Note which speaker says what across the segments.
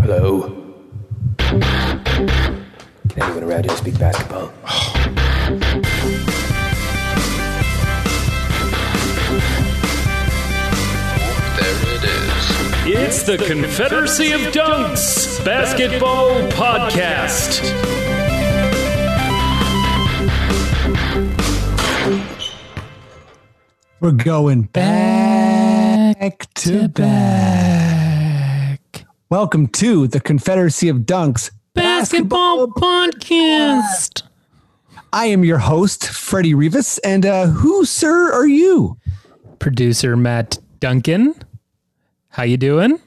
Speaker 1: Hello. Can anyone around here speak basketball?
Speaker 2: There it is.
Speaker 3: It's the Confederacy of Dunks Basketball Podcast.
Speaker 4: We're going back to back. Welcome to the Confederacy of Dunks
Speaker 3: Basketball Podcast.
Speaker 4: I am your host, Freddie Rivas, and uh, who, sir, are you?
Speaker 3: Producer Matt Duncan. How you doing?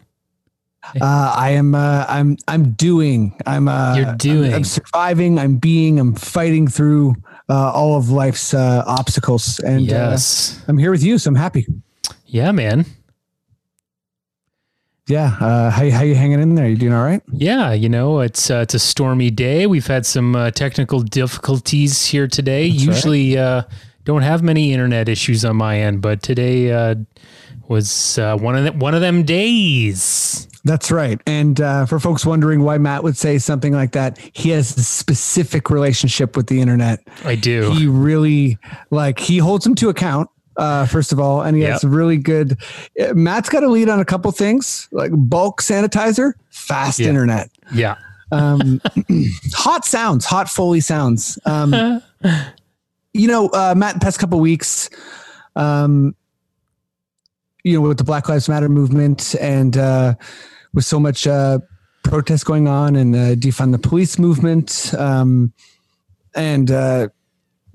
Speaker 4: Uh, I am. Uh, I'm. I'm doing. I'm. Uh,
Speaker 3: You're doing.
Speaker 4: I'm, I'm surviving. I'm being. I'm fighting through uh, all of life's uh, obstacles, and
Speaker 3: Yes.
Speaker 4: uh, I'm here with you. So I'm happy.
Speaker 3: Yeah, man.
Speaker 4: Yeah. Uh, how how you hanging in there? You doing all right?
Speaker 3: Yeah, you know, it's uh, it's a stormy day. We've had some uh, technical difficulties here today.
Speaker 4: right.
Speaker 3: Usually uh, don't have many internet issues on my end, but today uh, was uh, one of the, one of them days.
Speaker 4: That's right. And uh, for folks wondering why Matt would say something like that, he has a specific relationship with the internet.
Speaker 3: I do.
Speaker 4: He really like he holds him to account. Uh, first of all, and he has
Speaker 3: Yep.
Speaker 4: really good. uh, Matt's got a lead on a couple things like bulk sanitizer, fast
Speaker 3: Yeah.
Speaker 4: internet,
Speaker 3: yeah.
Speaker 4: um, hot sounds, hot Foley sounds. Um, you know, uh, Matt, past couple weeks, um, you know, with the Black Lives Matter movement and uh, with so much uh, protest going on and uh, defund the police movement, um, and uh,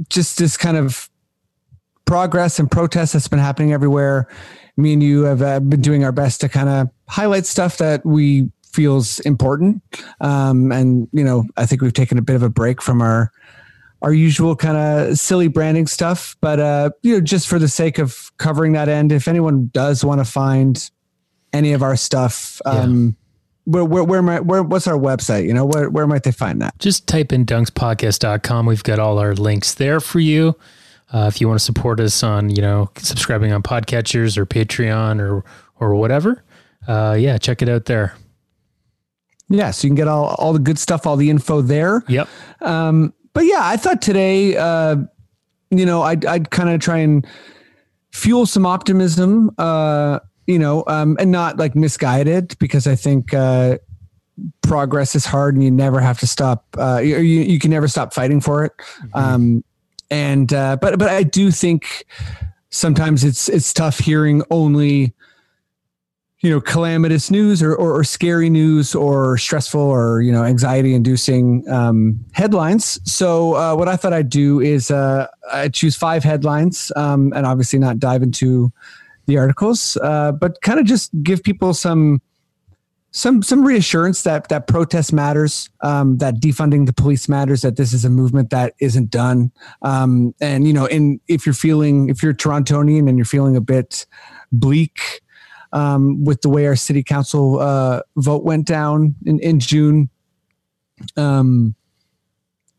Speaker 4: just this kind of progress and protest that's been happening everywhere. Me and you have uh, been doing our best to kind of highlight stuff that we feels important. Um, and you know, I think we've taken a bit of a break from our our usual kind of silly branding stuff, but uh, you know, just for the sake of covering that end, if anyone does want to find any of our stuff, um, where where where, might, where what's our website? You know, where where might they find that?
Speaker 3: just type in dunkspodcast.com. We've got all our links there for you. Uh, if you want to support us on, you know, subscribing on podcatchers or Patreon or or whatever, uh, yeah, check it out there.
Speaker 4: Yeah, so you can get all all the good stuff, all the info there.
Speaker 3: Yep.
Speaker 4: Um, but yeah, I thought today, uh, you know, I'd, I'd kind of try and fuel some optimism, uh, you know, um, and not like misguided because I think uh, progress is hard and you never have to stop. Uh, you, you you can never stop fighting for it. Um, and uh, but but I do think sometimes it's it's tough hearing only you know calamitous news or, or, or scary news or stressful or you know anxiety inducing um, headlines. So uh, what i thought i'd do is uh, i choose five headlines um, and obviously not dive into the articles uh, but kind of just give people some some some reassurance that that protest matters, um, that defunding the police matters, that this is a movement that isn't done. Um, and you know, and if you're feeling, if you're a Torontonian and you're feeling a bit bleak um, with the way our city council uh, vote went down in in June, um,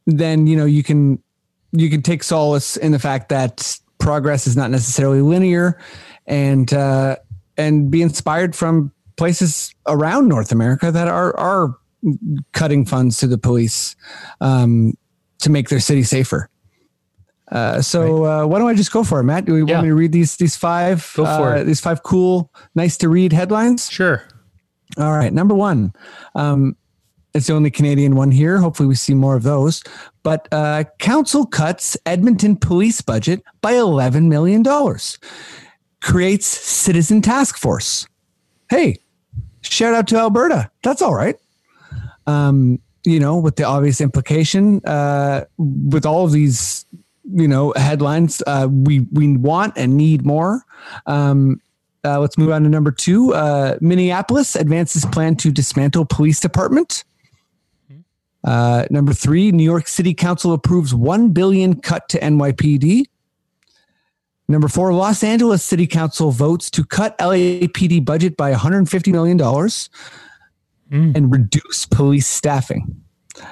Speaker 4: then you know you can you can take solace in the fact that progress is not necessarily linear, and uh, and be inspired from places around North America that are are cutting funds to the police um, to make their city safer. Uh, so uh, why don't I just go for it, Matt? Do we
Speaker 3: Yeah.
Speaker 4: want me to read these these five
Speaker 3: Go for
Speaker 4: uh,
Speaker 3: it.
Speaker 4: these five cool, nice to read headlines?
Speaker 3: Sure.
Speaker 4: All right, number one. Um, it's the only Canadian one here. Hopefully, we see more of those. But uh, council cuts Edmonton police budget by eleven million dollars. Creates citizen task force. Hey, shout out to Alberta. That's all right. Um, you know, with the obvious implication, uh, with all of these, you know, headlines, uh, we we want and need more. Um, uh, let's move on to number two. Uh, Minneapolis advances plan to dismantle police department. Uh, number three, New York City Council approves one billion cut to NYPD. Number four, Los Angeles City Council votes to cut LAPD budget by 150 million dollars
Speaker 3: Mm.
Speaker 4: and reduce police staffing.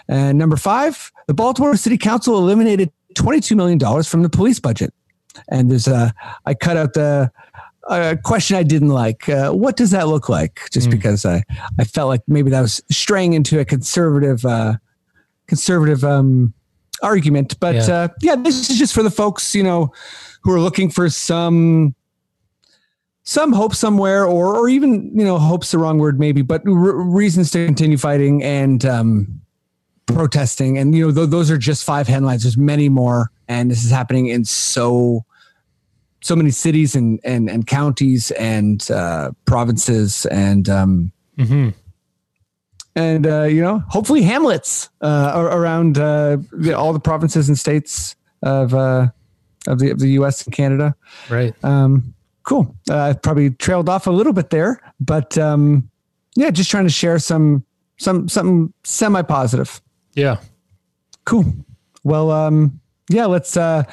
Speaker 4: And number five, the Baltimore City Council eliminated 22 million dollars from the police budget. And there's a, I cut out the a question I didn't like. Uh, what does that look like? Just
Speaker 3: Mm.
Speaker 4: because I, I felt like maybe that was straying into a conservative, uh, conservative um, argument. But
Speaker 3: yeah.
Speaker 4: Uh, yeah, this is just for the folks you know who are looking for some some hope somewhere, or or even you know hope's the wrong word maybe, but r- reasons to continue fighting and um, protesting. And you know th- those are just five headlines. There's many more, and this is happening in so so many cities and and and counties and uh, provinces and um,
Speaker 3: hmm
Speaker 4: and uh, you know hopefully hamlets uh, ar- around uh, all the provinces and states of uh, of the of the U.S. and Canada.
Speaker 3: Right.
Speaker 4: Um, cool. Uh, I probably trailed off a little bit there, but um, yeah, just trying to share some some something semi positive.
Speaker 3: Yeah.
Speaker 4: Cool. Well, um, yeah, let's uh,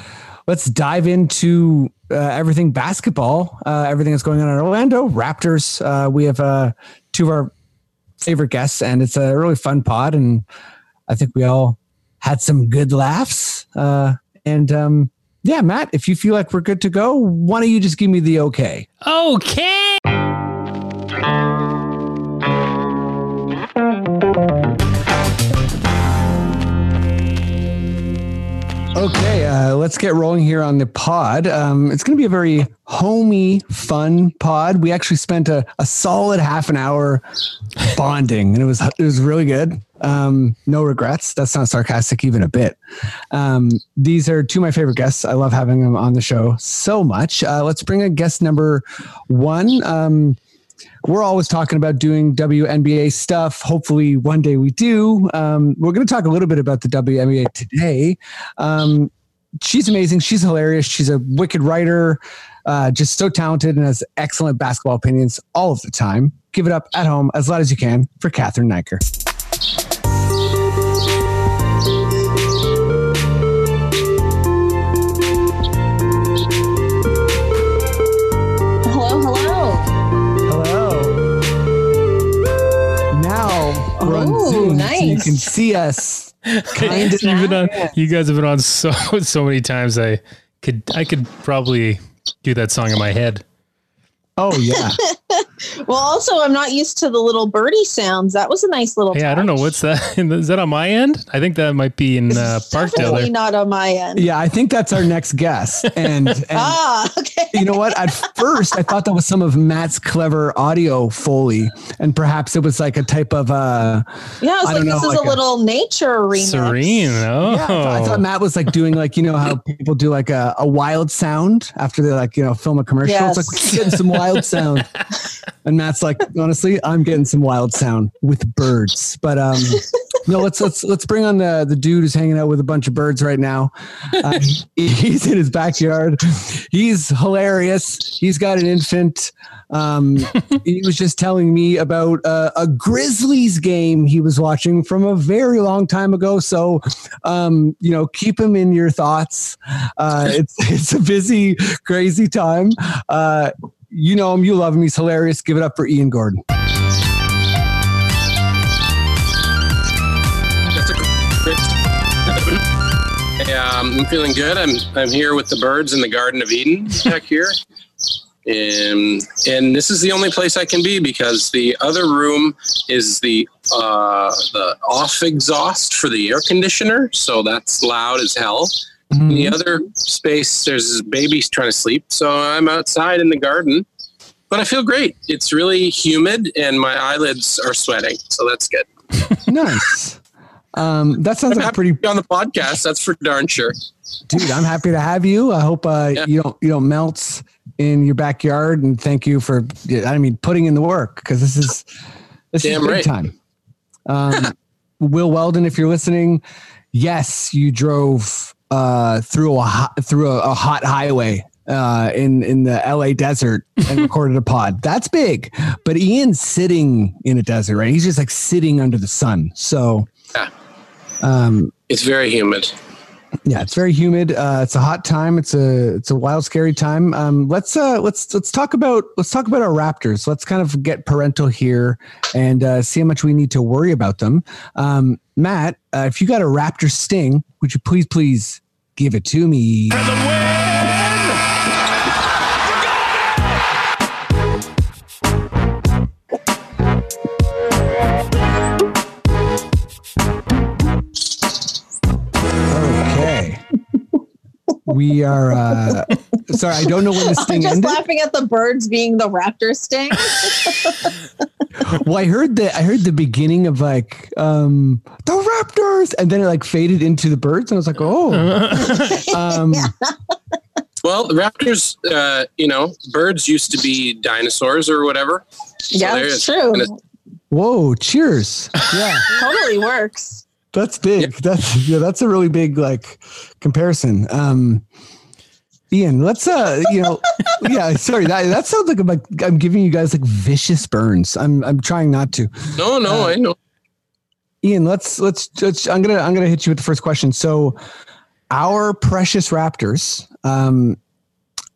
Speaker 4: let's dive into uh, everything basketball, uh, everything that's going on in Orlando Raptors. Uh, we have uh, two of our favorite guests, and it's a really fun pod, and I think we all had some good laughs. Uh, and um, yeah, Matt, if you feel like we're good to go, why don't you just give me the okay?
Speaker 3: Okay.
Speaker 4: Okay, uh, let's get rolling here on the pod. Um, it's going to be a very homey, fun pod. We actually spent a, a solid half an hour bonding, and it was it was really good. Um, no regrets. That's not sarcastic even a bit. Um, these are two of my favorite guests. I love having them on the show so much. Uh, let's bring a guest number one. Um, we're always talking about doing WNBA stuff. Hopefully, one day we do. Um, we're going to talk a little bit about the WNBA today. Um, she's amazing. She's hilarious. She's a wicked writer, uh, just so talented and has excellent basketball opinions all of the time. Give it up at home as loud as you can for Catherine Niker. We're on
Speaker 5: Oh,
Speaker 4: Zoom, so you can see us. Kind of.
Speaker 3: You've been on, you guys have been on so so many times. I could I could probably do that song in my head.
Speaker 4: Oh yeah.
Speaker 5: Well, also, I'm not used to the little birdie sounds. That was a nice little.
Speaker 3: Hey, I don't know what's that. Is that on my end? I think that might be in uh,
Speaker 5: It's
Speaker 3: Parkdale.
Speaker 5: Definitely
Speaker 3: There.
Speaker 5: not on my end.
Speaker 4: Yeah, I think that's our next guest. And, and
Speaker 5: Ah, okay.
Speaker 4: you know what? At first, I thought that was some of Matt's clever audio foley, and perhaps it was like a type of uh,
Speaker 5: Yeah, I was
Speaker 4: I
Speaker 5: like,
Speaker 4: don't
Speaker 5: this is
Speaker 4: like
Speaker 5: a
Speaker 4: a-
Speaker 5: little nature remix.
Speaker 3: Serene. Oh,
Speaker 4: yeah. I thought, I thought Matt was like doing like you know how people do like a, a wild sound after they like you know film a commercial. It's like getting some wild sound, and Matt's like, honestly, I'm getting some wild sound with birds. But um, no, let's let's let's bring on the the dude who's hanging out with a bunch of birds right now. Uh, he's in his backyard. He's hilarious. He's got an infant. Um, he was just telling me about uh, a Grizzlies game he was watching from a very long time ago. So, um, you know, keep him in your thoughts. Uh, it's it's a busy, crazy time. Uh, you know him, you love him. He's hilarious. Give it up for Ian Gordon.
Speaker 2: Um, I'm feeling good. I'm I'm here with the birds in the Garden of Eden back here, and and this is the only place I can be because the other room is the uh, the off exhaust for the air conditioner, so that's loud as hell. In the other space, there's babies trying to sleep, so I'm outside in the garden. But I feel great. It's really humid, and my eyelids are sweating, so that's good.
Speaker 4: Nice. Um, that sounds
Speaker 2: I'm
Speaker 4: like pretty
Speaker 2: on the podcast. That's for darn sure.
Speaker 4: dude. I'm happy to have you. I hope uh,
Speaker 2: Yeah.
Speaker 4: you don't you don't melt in your backyard. And thank you for I mean putting in the work because this is this
Speaker 2: Damn
Speaker 4: is
Speaker 2: right.
Speaker 4: time. Um, Will Weldon, if you're listening, yes, you drove uh, through a hot, through a, a hot highway uh, in in the LA desert and recorded a pod. That's big. But Ian's sitting in a desert, right? He's just like sitting under the sun. So.
Speaker 2: Yeah.
Speaker 4: Um,
Speaker 2: It's very humid.
Speaker 4: Yeah, it's very humid. Uh, it's a hot time. It's a it's a wild, scary time. Um, let's uh, let's let's talk about let's talk about our Raptors. Let's kind of get parental here and uh, see how much we need to worry about them. Um, Matt, uh, if you got a Raptor sting, would you please please give it to me? We are. Uh, sorry, I don't know when this
Speaker 5: I'm just
Speaker 4: ended.
Speaker 5: laughing at the birds being the raptor sting.
Speaker 4: Well, I heard the I heard the beginning of like um the Raptors, and then it like faded into the birds, and I was like, oh. Um,
Speaker 2: Well, the raptors, uh, you know, birds used to be dinosaurs or whatever.
Speaker 5: yeah,
Speaker 2: there
Speaker 5: it's true.
Speaker 4: Whoa! Cheers! Yeah,
Speaker 5: totally works.
Speaker 4: That's big. That's yeah, that's a really big like comparison. Um, Ian, let's uh, you know, yeah. Sorry, that that sounds like I'm like I'm giving you guys like vicious burns. I'm I'm trying not to.
Speaker 2: No, no,
Speaker 4: Uh,
Speaker 2: I know.
Speaker 4: Ian, let's let's just I'm gonna I'm gonna hit you with the first question. So our precious Raptors um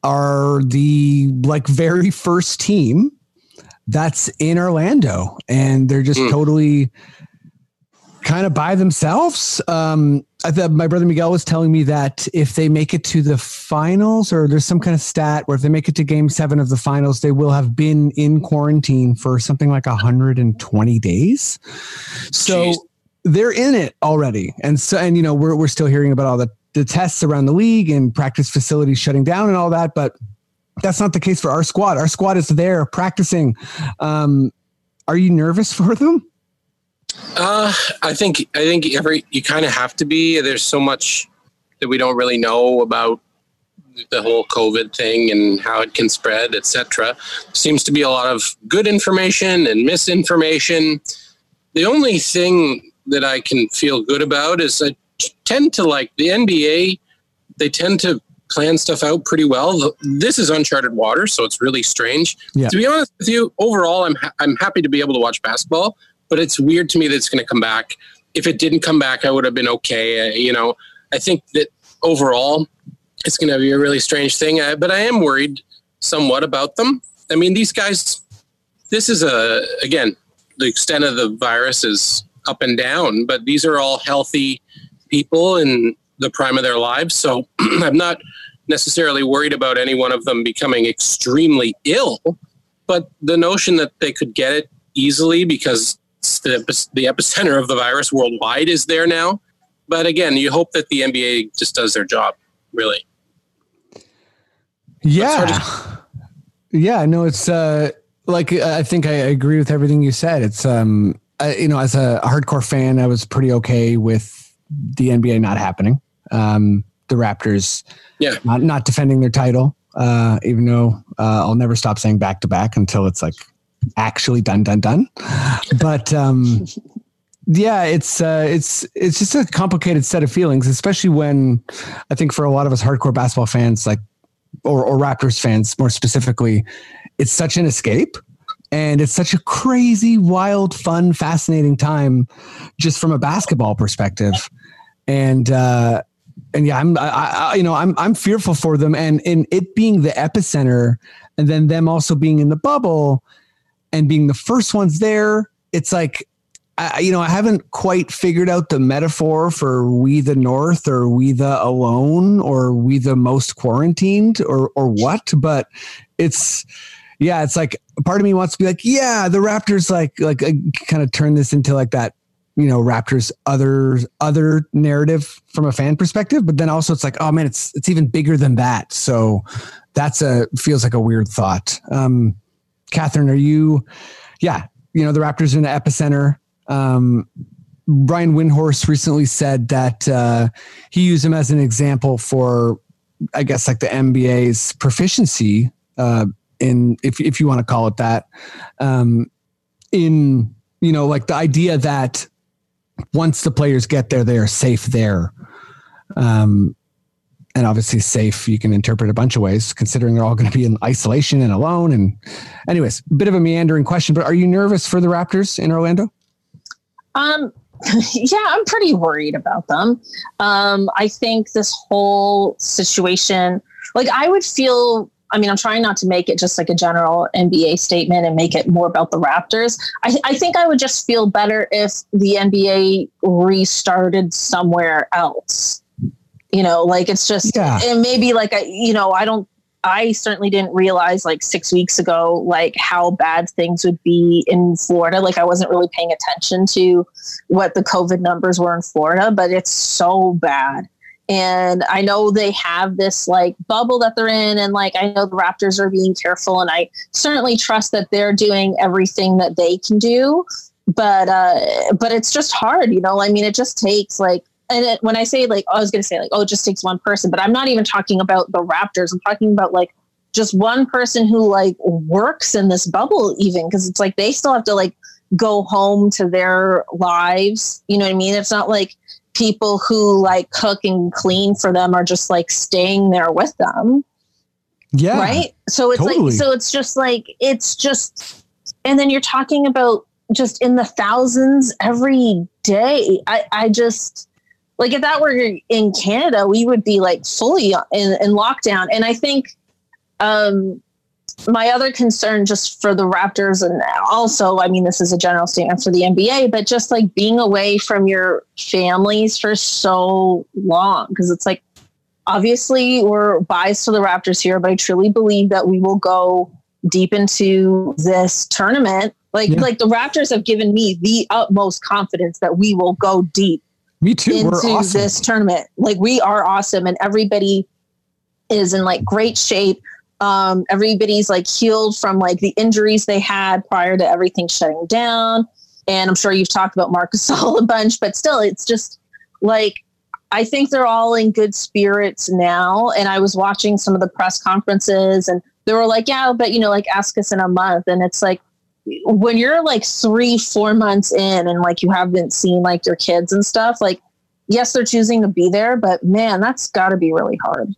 Speaker 4: are the like very first team that's in Orlando and they're just
Speaker 2: Mm.
Speaker 4: totally kind of by themselves. Um I thought my brother Miguel was telling me that if they make it to the finals or there's some kind of stat where if they make it to game seven of the finals, they will have been in quarantine for something like 120 days. So
Speaker 2: Jeez.
Speaker 4: they're in it already. And so, and you know, we're, we're still hearing about all the, the tests around the league and practice facilities shutting down and all that. But that's not the case for our squad. Our squad is there practicing. Um, are you nervous for them?
Speaker 2: Uh, I think I think every you kind of have to be. There's so much that we don't really know about the whole COVID thing and how it can spread, etc. Seems to be a lot of good information and misinformation. The only thing that I can feel good about is I tend to like the NBA. They tend to plan stuff out pretty well. This is uncharted water, so it's really strange.
Speaker 4: Yeah.
Speaker 2: To be honest with you, overall, I'm ha- I'm happy to be able to watch basketball but it's weird to me that it's going to come back. If it didn't come back, I would have been okay. Uh, you know, I think that overall, it's going to be a really strange thing. Uh, but I am worried somewhat about them. I mean, these guys. This is a again, the extent of the virus is up and down, but these are all healthy people in the prime of their lives. So I'm not necessarily worried about any one of them becoming extremely ill. But the notion that they could get it easily because the, the epicenter of the virus worldwide is there now. But again, you hope that the NBA just does their job, really.
Speaker 4: Yeah. Yeah, no, it's uh like I think I agree with everything you said. It's um I, you know, as a hardcore fan, I was pretty okay with the NBA not happening. Um the Raptors
Speaker 2: Yeah.
Speaker 4: not not defending their title. Uh even though uh, I'll never stop saying back to back until it's like actually done done done. But um yeah, it's uh, it's it's just a complicated set of feelings, especially when I think for a lot of us hardcore basketball fans, like or, or Raptors fans more specifically, it's such an escape and it's such a crazy, wild, fun, fascinating time just from a basketball perspective. And uh, and yeah, I'm I, I you know I'm I'm fearful for them and in it being the epicenter and then them also being in the bubble and being the first ones there, it's like I, you know, I haven't quite figured out the metaphor for we the North or we the alone or we the most quarantined or or what, but it's yeah, it's like part of me wants to be like, yeah, the Raptors like like kind of turn this into like that, you know, Raptors other other narrative from a fan perspective, but then also it's like, oh man, it's it's even bigger than that. So that's a feels like a weird thought. Um, Catherine, are you? Yeah, you know the Raptors are in the epicenter. Um, Brian Windhorst recently said that uh, he used him as an example for, I guess, like the NBA's proficiency uh, in, if if you want to call it that, um, in you know, like the idea that once the players get there, they are safe there. Um, and obviously, safe you can interpret a bunch of ways, considering they're all going to be in isolation and alone. And, anyways, a bit of a meandering question, but are you nervous for the Raptors in Orlando?
Speaker 5: Um, yeah, I'm pretty worried about them. Um, I think this whole situation, like, I would feel. I mean, I'm trying not to make it just like a general NBA statement and make it more about the Raptors. I, I think I would just feel better if the NBA restarted somewhere else. You know, like it's just,
Speaker 4: Yeah.
Speaker 5: and maybe like, I, you know, I don't, I certainly didn't realize like six weeks ago, like how bad things would be in Florida. Like I wasn't really paying attention to what the COVID numbers were in Florida, but it's so bad. And I know they have this like bubble that they're in. And like, I know the Raptors are being careful. And I certainly trust that they're doing everything that they can do. But, uh, but it's just hard, you know? I mean, it just takes like, and it, when I say like, I was going to say like, oh, it just takes one person, but I'm not even talking about the Raptors. I'm talking about like just one person who like works in this bubble even because it's like they still have to like go home to their lives you know what i mean it's not like people who like cook and clean for them are just like staying there with them
Speaker 4: Yeah.
Speaker 5: right so it's
Speaker 4: totally.
Speaker 5: like so it's just like it's just and then you're talking about just in the thousands every day i i just like if that were in canada we would be like fully in, in lockdown and i think um my other concern just for the raptors and also i mean this is a general statement for the nba but just like being away from your families for so long because it's like obviously we're biased to the Raptors here, but I truly believe that we will go deep into this tournament. Like
Speaker 4: Yeah.
Speaker 5: like the Raptors have given me the utmost confidence that we will go deep
Speaker 4: Me too. We're
Speaker 5: into
Speaker 4: awesome.
Speaker 5: this tournament. Like we are awesome and everybody is in like great shape. Um, everybody's like healed from like the injuries they had prior to everything shutting down. And I'm sure you've talked about Marcus All a bunch, but still it's just like I think they're all in good spirits now. And I was watching some of the press conferences and they were like, yeah, but you know, like ask us in a month. And it's like, when you're like three, four months in and like you haven't seen like your kids and stuff, like, yes, they're choosing to be there, but man, that's got to be really hard.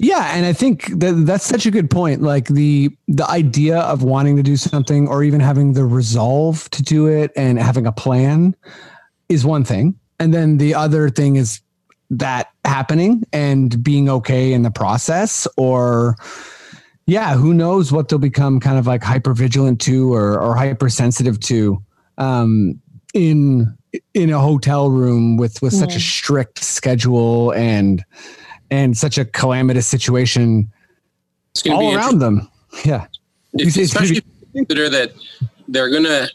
Speaker 4: Yeah, and I think that that's such a good point. Like the the idea of wanting to do something or even having the resolve to do it and having a plan is one thing. And then the other thing is that happening and being okay in the process or yeah, who knows what they'll become kind of like hyper vigilant to or or hypersensitive to um in in a hotel room with with such a strict schedule and and such a calamitous situation
Speaker 2: It's
Speaker 4: all
Speaker 2: be
Speaker 4: around them. Yeah.
Speaker 2: If,
Speaker 4: say
Speaker 2: especially if you consider that they're going to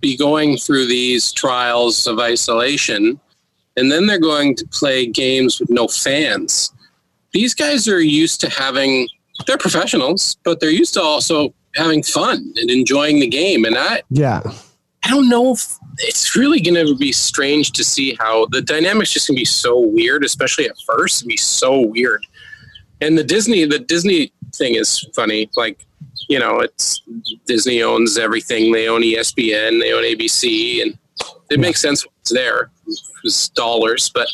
Speaker 2: be going through these trials of isolation, and then they're going to play games with no fans. These guys are used to having. They're professionals, but they're used to also having fun and enjoying the game. And I,
Speaker 4: Yeah.
Speaker 2: I don't know if it's really going to be strange to see how the dynamics just going to be so weird, especially at first. It'd be so weird. And the Disney, the Disney thing is funny. Like, you know, it's Disney owns everything. They own ESPN, they own ABC, and it makes sense it's there. It's dollars, but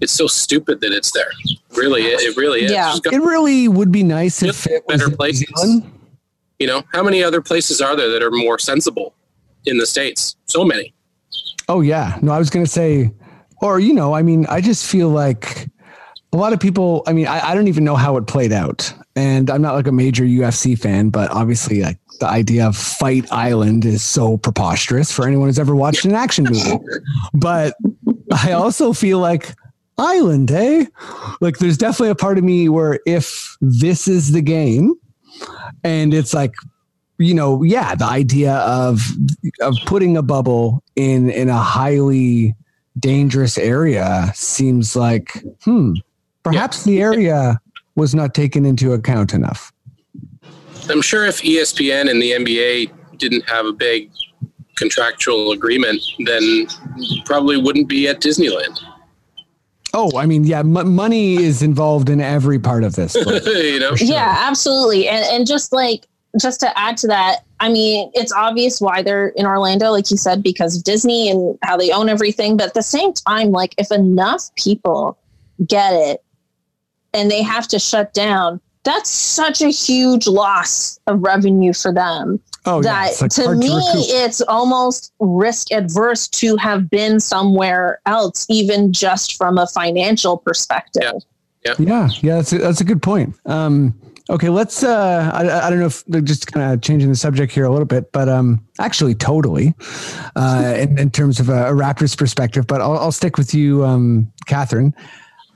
Speaker 2: it's so stupid that it's there. Really, it, it really is.
Speaker 5: Yeah.
Speaker 2: Go-
Speaker 4: It really would be nice if it was
Speaker 2: better
Speaker 4: in
Speaker 2: places.
Speaker 4: Zealand.
Speaker 2: you know, how many other places are there that are more sensible in the states? So many.
Speaker 4: Oh yeah. No, I was gonna say, or you know, I mean, I just feel like a lot of people. I mean, I, I don't even know how it played out, and I'm not like a major UFC fan, but obviously, like the idea of Fight Island is so preposterous for anyone who's ever watched an action movie. but I also feel like Island, eh? Like, there's definitely a part of me where if this is the game, and it's like you know, yeah, the idea of of putting a bubble in in a highly dangerous area seems like hmm, perhaps the area was not taken into account enough.
Speaker 2: I'm sure if ESPN and the NBA didn't have a big contractual agreement, then probably wouldn't be at Disneyland.
Speaker 4: Oh, I mean, yeah, m- money is involved in every part of this. but-
Speaker 2: you know,
Speaker 5: Yeah, absolutely. And and just like just to add to that, I mean, it's obvious why they're in Orlando, like you said, because of Disney and how they own everything. But at the same time, like if enough people get it and they have to shut down, that's such a huge loss of revenue for them
Speaker 4: oh,
Speaker 5: that
Speaker 4: it's like
Speaker 5: to me
Speaker 4: recoup.
Speaker 5: it's almost risk adverse to have been somewhere else, even just from a financial perspective.
Speaker 4: Yeah, yeah, that's a, that's a good point. Um, okay, let's. Uh, I, I don't know if they're just kind of changing the subject here a little bit, but um, actually, totally, uh, in, in terms of a, a Raptors perspective. But I'll, I'll stick with you, um, Catherine.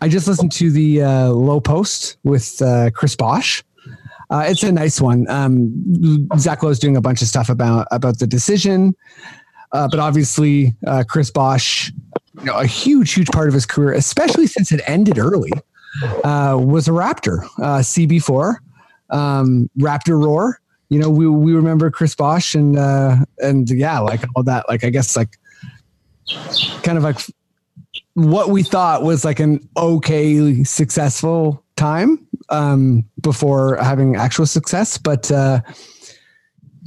Speaker 4: I just listened to the uh, Lowe Post with uh, Chris Bosh. Uh, it's a nice one. Um, Zach Lowe's doing a bunch of stuff about about the decision, uh, but obviously uh, Chris Bosh you know, a huge, huge part of his career, especially since it ended early, uh, was a Raptor, uh, CB4, um, Raptor Roar. You know, we we remember Chris Bosh and uh, and yeah, like all that. Like I guess like kind of like what we thought was like an okay successful time um, before having actual success, but. Uh,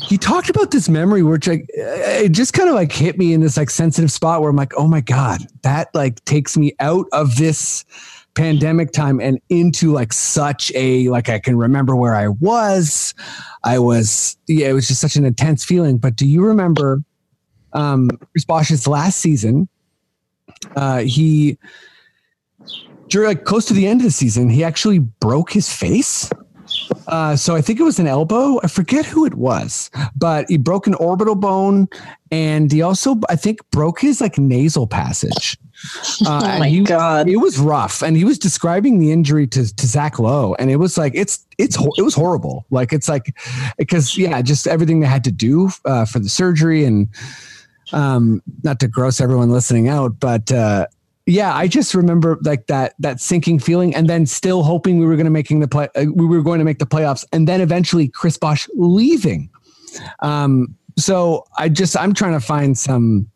Speaker 4: he talked about this memory which like it just kind of like hit me in this like sensitive spot where I'm like, oh my God, that like takes me out of this pandemic time and into like such a like I can remember where I was. I was yeah, it was just such an intense feeling. But do you remember um Chris Bosh's last season? Uh he during like close to the end of the season, he actually broke his face. Uh, so I think it was an elbow. I forget who it was, but he broke an orbital bone, and he also, I think, broke his like nasal passage. Uh,
Speaker 5: oh my
Speaker 4: he-
Speaker 5: god.
Speaker 4: it was rough, and he was describing the injury to to Zach Lowe, and it was like it's it's it was horrible. Like it's like because yeah, just everything they had to do uh, for the surgery, and um, not to gross everyone listening out, but uh, yeah, I just remember like that that sinking feeling, and then still hoping we were going to making the play, uh, we were going to make the playoffs, and then eventually Chris Bosh leaving. Um, so I just I'm trying to find some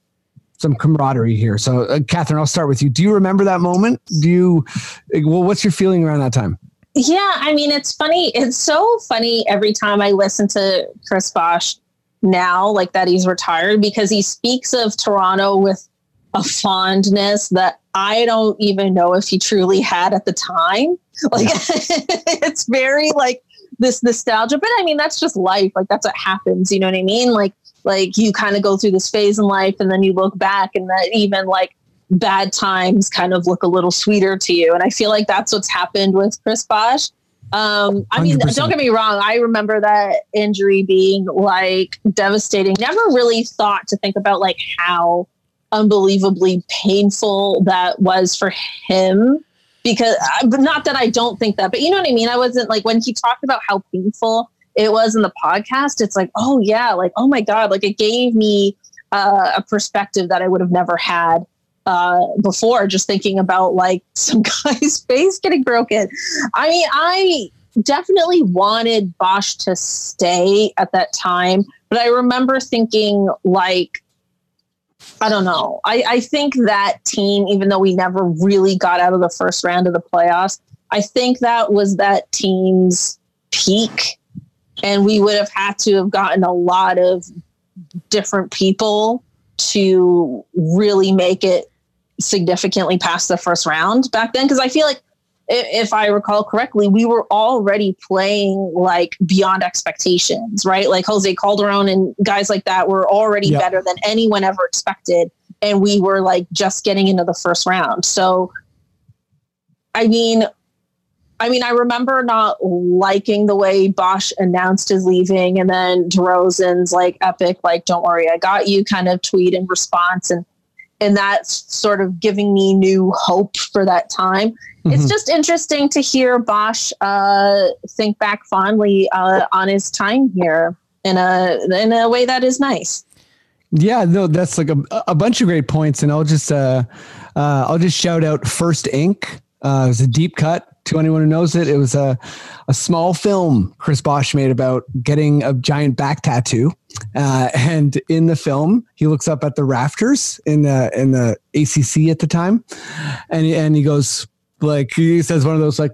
Speaker 4: some camaraderie here. So, uh, Catherine, I'll start with you. Do you remember that moment? Do you? Well, what's your feeling around that time?
Speaker 5: Yeah, I mean, it's funny. It's so funny every time I listen to Chris Bosh now, like that he's retired, because he speaks of Toronto with a fondness that I don't even know if he truly had at the time. Like, it's very like this nostalgia, but I mean, that's just life. Like, that's what happens. You know what I mean? Like, like you kind of go through this phase in life and then you look back and that even like bad times kind of look a little sweeter to you. And I feel like that's what's happened with Chris Bosh. Um, I mean,
Speaker 4: 100%.
Speaker 5: don't get me wrong. I remember that injury being like devastating. Never really thought to think about like how unbelievably painful that was for him. Because, uh, but not that I don't think that, but you know what I mean? I wasn't like when he talked about how painful it was in the podcast, it's like, oh yeah, like, oh my God, like it gave me uh, a perspective that I would have never had uh, before just thinking about like some guy's face getting broken. I mean, I definitely wanted Bosh to stay at that time, but I remember thinking like, I don't know. I, I think that team, even though we never really got out of the first round of the playoffs, I think that was that team's peak. And we would have had to have gotten a lot of different people to really make it significantly past the first round back then. Because I feel like, if I recall correctly, we were already playing like beyond expectations, right? Like Jose Calderon and guys like that were already
Speaker 4: Yeah.
Speaker 5: better than anyone ever expected. And we were like just getting into the first round. So, I mean, I mean, I remember not liking the way Bosh announced his leaving, and then DeRozan's like epic, like "Don't worry, I got you" kind of tweet in response, and and that's sort of giving me new hope for that time. It's
Speaker 4: Mhm.
Speaker 5: just interesting to hear Bosh uh, think back fondly uh, on his time here in a in a way that is nice.
Speaker 4: Yeah, no, that's like a, a bunch of great points, and I'll just uh, uh, I'll just shout out First Ink. Uh, it was a deep cut. To anyone who knows it, it was a a small film Chris Bosh made about getting a giant back tattoo. Uh, and in the film, he looks up at the rafters in the in the ACC at the time, and and he goes like he says one of those like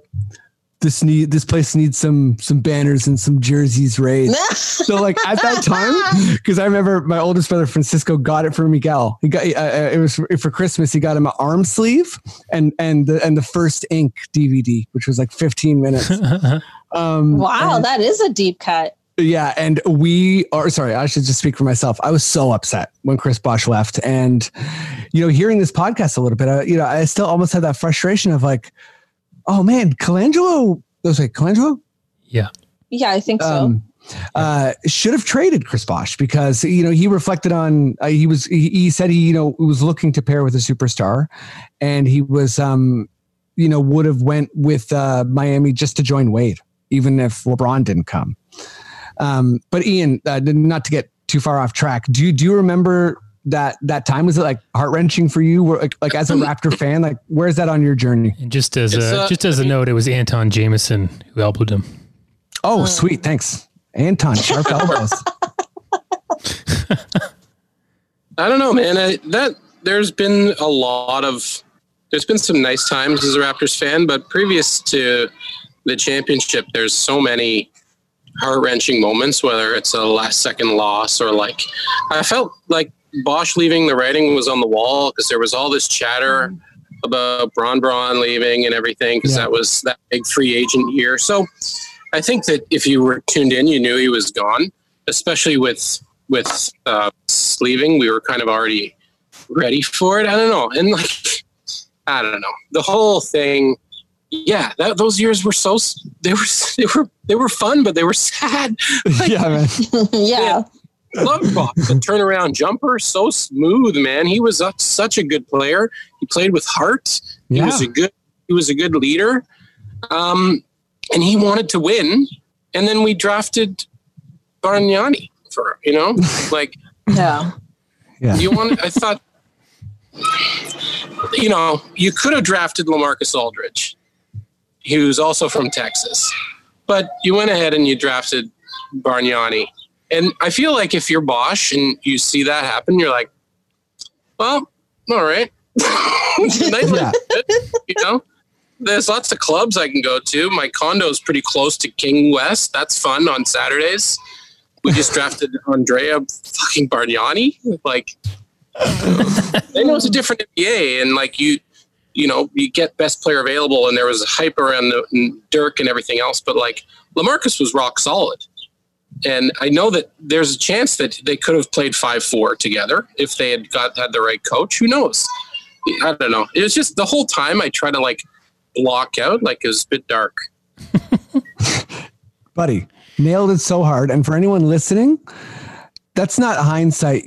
Speaker 4: this need this place needs some some banners and some jerseys raised. So like at that time, because I remember my oldest brother Francisco got it for Miguel. He got uh, uh, it was for, for Christmas. He got him an arm sleeve and and the and the first ink DVD, which was like 15 minutes. Um,
Speaker 5: wow,
Speaker 4: and-
Speaker 5: that is a deep cut.
Speaker 4: yeah, and we are sorry. I should just speak for myself. I was so upset when Chris Bosh left, and you know, hearing this podcast a little bit, uh, you know, I still almost had that frustration of like, oh man, Colangelo. Was it Colangelo?
Speaker 5: Yeah, Yeah, I think so.
Speaker 4: um, uh, should have traded Chris Bosh because you know he reflected on uh, he was he, he said he you know was looking to pair with a superstar, and he was um you know would have went with uh, Miami just to join Wade even if LeBron didn't come. Um, but Ian, uh, not to get too far off track, do you do you remember that that time? Was it like heart wrenching for you? Were, like, like as a Raptor fan, like where's that on your journey?
Speaker 3: And just as
Speaker 2: It's,
Speaker 3: a
Speaker 2: uh,
Speaker 3: just as a note, it was Antawn Jamison who elbowed him.
Speaker 4: Oh, sweet, thanks, Anton. Sharp elbows.
Speaker 2: I don't know, man. I, that there's been a lot of there's been some nice times as a Raptors fan, but previous to the championship, there's so many heart wrenching moments. Whether it's a last second loss or like I felt like Bosh leaving, the writing was on the wall because there was all this chatter about Bron Bron leaving and everything because
Speaker 4: Yeah.
Speaker 2: that was that big free agent year. So I think that if you were tuned in, you knew he was gone, especially with with uh, leaving. We were kind of already ready for it. I don't know, and like I don't know the whole thing. Yeah, that, those years were so they were they were they were fun, but they were sad. Like,
Speaker 4: yeah, man.
Speaker 5: yeah.
Speaker 2: Love Bob, the turnaround jumper, so smooth, man. He was a, such a good player. He played with heart. He
Speaker 4: Yeah.
Speaker 2: was a good. He was a good leader, um, and he wanted to win. And then we drafted Bargnani for you know, like
Speaker 5: Yeah.
Speaker 4: Yeah.
Speaker 2: you want. I thought, you know, you could have drafted Lamarcus Aldridge. He was also from Texas, but you went ahead and you drafted Bargnani. And I feel like if you're Bosh and you see that happen, you're like, well, all right.
Speaker 4: Yeah.
Speaker 2: you know, there's lots of clubs I can go to. My condo is pretty close to King West. That's fun on Saturdays. We just drafted Andrea fucking Bargnani. Like, I know it's a different NBA, and like you, you know, you get best player available, and there was hype around the, and Dirk and everything else. But like, Lamarcus was rock solid, and I know that there's a chance that they could have played five four together if they had got had the right coach. Who knows? I don't know. It was just the whole time I try to like block out, like it was a bit dark.
Speaker 4: buddy nailed it so hard and for anyone listening that's not hindsight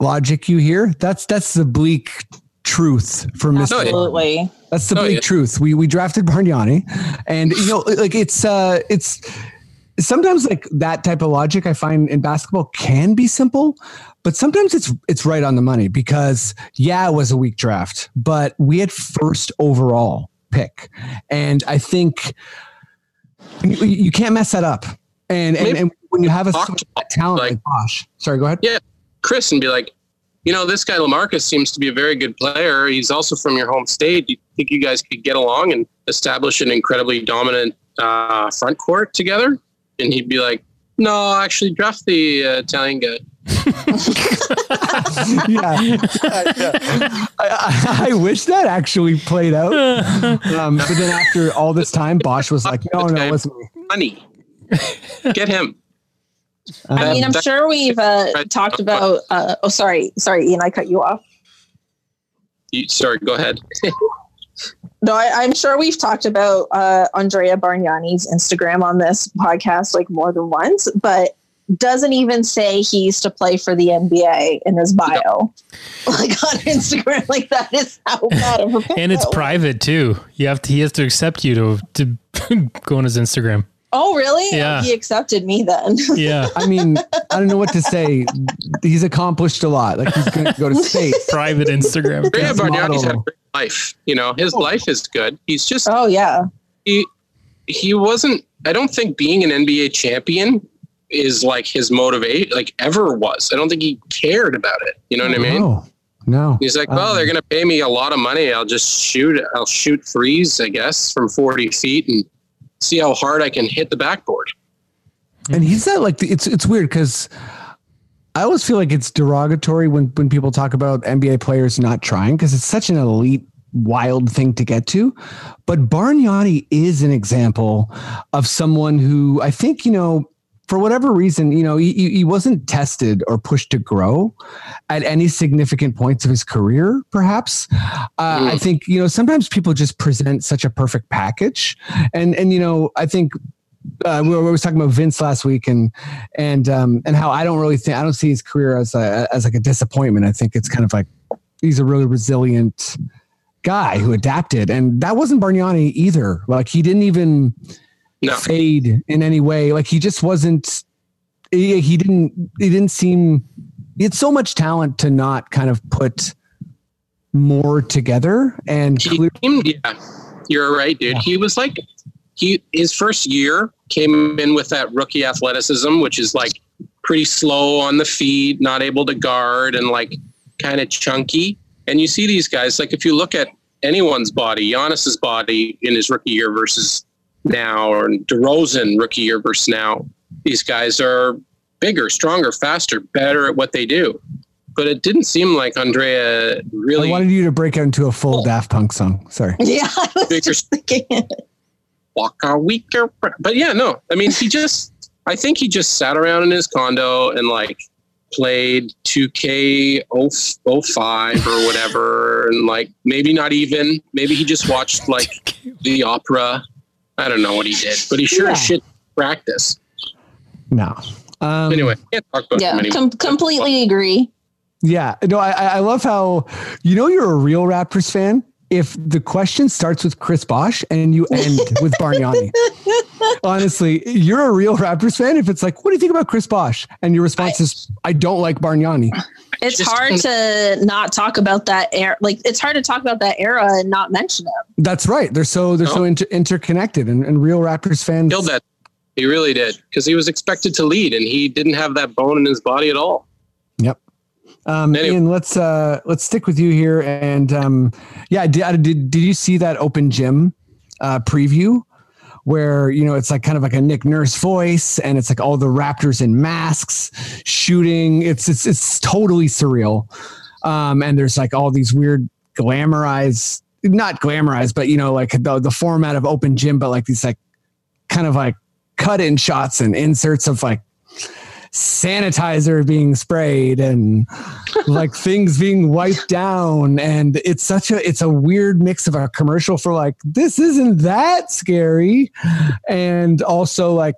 Speaker 4: logic you hear that's that's the bleak truth for Mr.
Speaker 2: No, it-
Speaker 5: Absolutely.
Speaker 4: That's the
Speaker 2: Oh,
Speaker 4: bleak
Speaker 2: yeah.
Speaker 4: truth. We we drafted Bargnani, and you know, like it's uh, it's sometimes like that type of logic I find in basketball can be simple, but sometimes it's it's right on the money because yeah, it was a weak draft, but we had first overall pick, and I think you, you can't mess that up. And and, and when you have a talent
Speaker 2: like-
Speaker 4: like sorry, go ahead.
Speaker 2: Yeah, Chris, and be like, you know, this guy Lamarcus seems to be a very good player. He's also from your home state. Do you think you guys could get along and establish an incredibly dominant uh, front court together? And he'd be like, no, actually, draft the uh, Italian guy.
Speaker 4: yeah, I, I, I wish that actually played out. Um, but then after all this time, Bosh was like, "No, no, it's wasn't.
Speaker 2: Money. Get him.
Speaker 5: I mean, I'm sure we've uh, talked about. Uh, oh, sorry, sorry, Ian, I cut you off.
Speaker 2: You, sorry, go ahead.
Speaker 5: No, I, I'm sure we've talked about uh, Andrea Bargnani's Instagram on this podcast like more than once, but doesn't even say he used to play for the NBA in his bio, like on Instagram. Like that is how bad of a pick
Speaker 3: and it's private too. You have to. He has to accept you to to go on his Instagram.
Speaker 5: Oh, really?
Speaker 3: Yeah.
Speaker 5: He accepted me then.
Speaker 3: Yeah,
Speaker 4: I mean, I don't know what to say. He's accomplished a lot. Like he's going to go to space.
Speaker 3: private Instagram.
Speaker 2: Andrea
Speaker 4: Yes,
Speaker 2: Bargnani's had a
Speaker 4: model.
Speaker 2: great life. You know, his life is good. He's just
Speaker 5: oh yeah.
Speaker 2: he he wasn't i don't think being an nba champion is like his motivate like ever was i don't think he cared about it you know what i mean
Speaker 4: No, no.
Speaker 2: he's like well
Speaker 4: Um,
Speaker 2: they're gonna pay me a lot of money i'll just shoot i'll shoot threes i guess from 40 feet and see how hard i can hit the backboard
Speaker 4: And he's not like it's it's weird because I always feel like it's derogatory when when people talk about NBA players not trying because it's such an elite wild thing to get to. But Bargnani is an example of someone who I think you know for whatever reason you know he, he wasn't tested or pushed to grow at any significant points of his career perhaps uh, i
Speaker 2: Mm.
Speaker 4: think you know sometimes people just present such a perfect package and and you know i think uh, we, were, we were talking about Vince last week and and um, and how I don't really think I don't see his career as a, as like a disappointment. I think it's kind of like he's a really resilient guy who adapted, and that wasn't Bargnani either. Like he didn't even
Speaker 2: No.
Speaker 4: fade in any way. Like he just wasn't. He, he didn't. He didn't seem He had so much talent to not kind of put more together and
Speaker 2: He
Speaker 4: clear.
Speaker 2: yeah, you're right, dude. He was like, he his first year came in with that rookie athleticism, which is like pretty slow on the feet, not able to guard, and like kind of chunky. And you see these guys, like if you look at anyone's body, Giannis's body in his rookie year versus now, or DeRozan rookie year versus now, these guys are bigger, stronger, faster, better at what they do. But it didn't seem like Andrea
Speaker 4: I
Speaker 2: really
Speaker 4: wanted you to break out into a full
Speaker 2: Oh.
Speaker 4: Daft Punk song. Sorry.
Speaker 5: Yeah, I was
Speaker 2: Bigger-
Speaker 5: just thinking.
Speaker 2: Waka Weaker. But yeah, no. I mean, he just, I think he just sat around in his condo and like played 2K 05 or whatever. And like maybe not even, maybe he just watched like the opera. I don't know what he did, but he sure
Speaker 4: Yeah.
Speaker 2: as shit practice.
Speaker 4: No. Um,
Speaker 2: Anyway, can't talk about
Speaker 5: Yeah,
Speaker 2: him
Speaker 5: com- completely agree.
Speaker 4: Yeah. No, I, I love how, you know, you're a real Raptors fan if the question starts with Chris Bosh and you end with Bargnani. Honestly, you're a real Raptors fan if it's like, what do you think about Chris Bosh? And your response is, I don't like Bargnani.
Speaker 5: It's
Speaker 2: Just-
Speaker 5: hard to not talk about that era. Like it's hard to talk about that era and not mention it.
Speaker 4: That's right. They're so they're so
Speaker 2: Oh.
Speaker 4: inter- interconnected, and, and real Raptors fans.
Speaker 2: Killed that. He really did because he was expected to lead and he didn't have that bone in his body at all.
Speaker 4: Yep. Um,
Speaker 2: Anyway.
Speaker 4: Ian, let's uh, let's stick with you here, and um, yeah, did, did did you see that open gym uh, preview where you know it's like kind of like a Nick Nurse voice, and it's like all the Raptors in masks shooting. It's it's it's totally surreal, um, and there's like all these weird glamorized, not glamorized, but you know like the the format of open gym, but like these like kind of like cut in shots and inserts of like sanitizer being sprayed and like things being wiped down. And it's such a it's a weird mix of a commercial for like this isn't that scary. And also like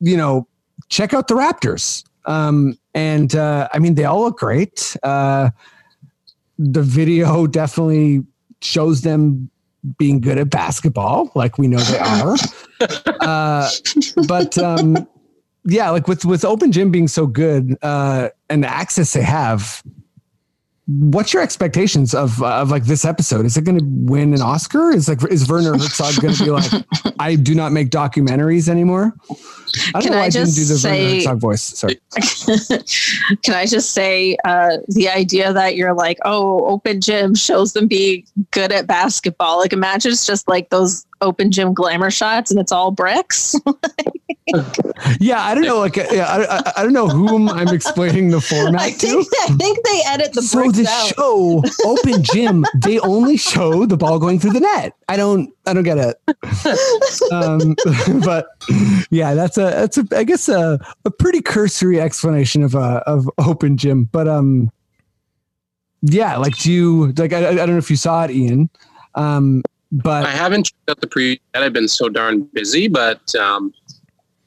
Speaker 4: you know check out the raptors. Um and uh i mean they all look great. Uh the video definitely shows them being good at basketball like we know they are. Uh but um yeah, like with with Open Gym being so good uh, and the access they have, what's your expectations of of like this episode? Is it going to win an Oscar? Is like is Werner Herzog going to be like, I do not make documentaries anymore? I don't
Speaker 5: Can
Speaker 4: know why
Speaker 5: I
Speaker 4: I didn't do
Speaker 5: just
Speaker 4: the
Speaker 5: say-
Speaker 4: Werner Herzog voice. Sorry.
Speaker 5: Can I just say uh, the idea that you're like, oh, open gym shows them being good at basketball. Like imagine it's just like those open gym glamour shots and it's all bricks.
Speaker 4: Yeah, I don't know. Like, yeah, I, I, I don't know whom I'm explaining the format
Speaker 5: I
Speaker 4: to.
Speaker 5: I think they edit the
Speaker 4: so the
Speaker 5: out.
Speaker 4: show open gym they only show the ball going through the net i don't i don't get it um but yeah that's a that's a i guess a, a pretty cursory explanation of uh of open gym but um yeah like do you like i, I don't know if you saw it ian um but
Speaker 2: I haven't checked out the pre yet. I've been so darn busy, but um,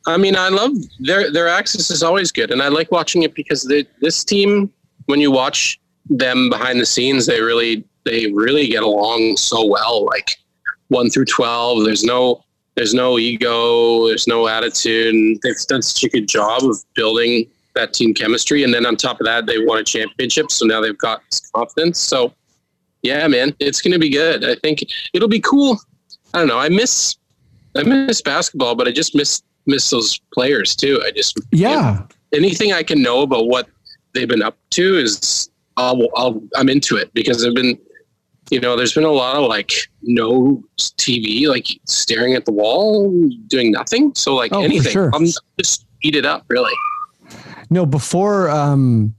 Speaker 2: I mean, I love their their access is always good, and I like watching it because they, this team, when you watch them behind the scenes, they really they really get along so well. Like one through twelve, there's no there's no ego, there's no attitude, and they've done such a good job of building that team chemistry. And then on top of that, they won a championship, so now they've got this confidence. So yeah, man, it's going to be good. I think it'll be cool. I don't know. I miss I miss basketball, but I just miss miss those players too. I just
Speaker 4: yeah
Speaker 2: anything I can know about what they've been up to is I'll, I'll I'm into it because I've been you know there's been a lot of like no TV like staring at the wall doing nothing. So like
Speaker 4: Oh,
Speaker 2: anything,
Speaker 4: sure.
Speaker 2: I'm just eat it up really.
Speaker 4: no before um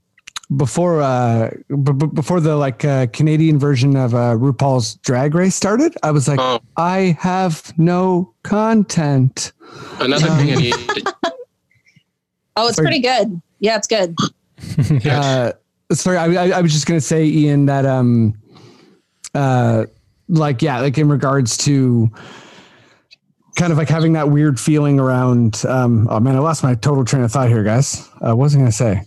Speaker 4: before uh b- b- before the like uh, Canadian version of uh, RuPaul's Drag Race started, I was like,
Speaker 2: Oh,
Speaker 4: I have no content.
Speaker 2: another
Speaker 4: Um,
Speaker 2: thing I need. To,
Speaker 5: Oh, it's
Speaker 4: Sorry.
Speaker 5: pretty good. Yeah, it's good.
Speaker 4: Uh, sorry, I, I, I was just gonna say, Ian, that um, uh, like yeah, like in regards to kind of like having that weird feeling around. Um, oh man, I lost my total train of thought here, guys. Uh, what was I gonna say?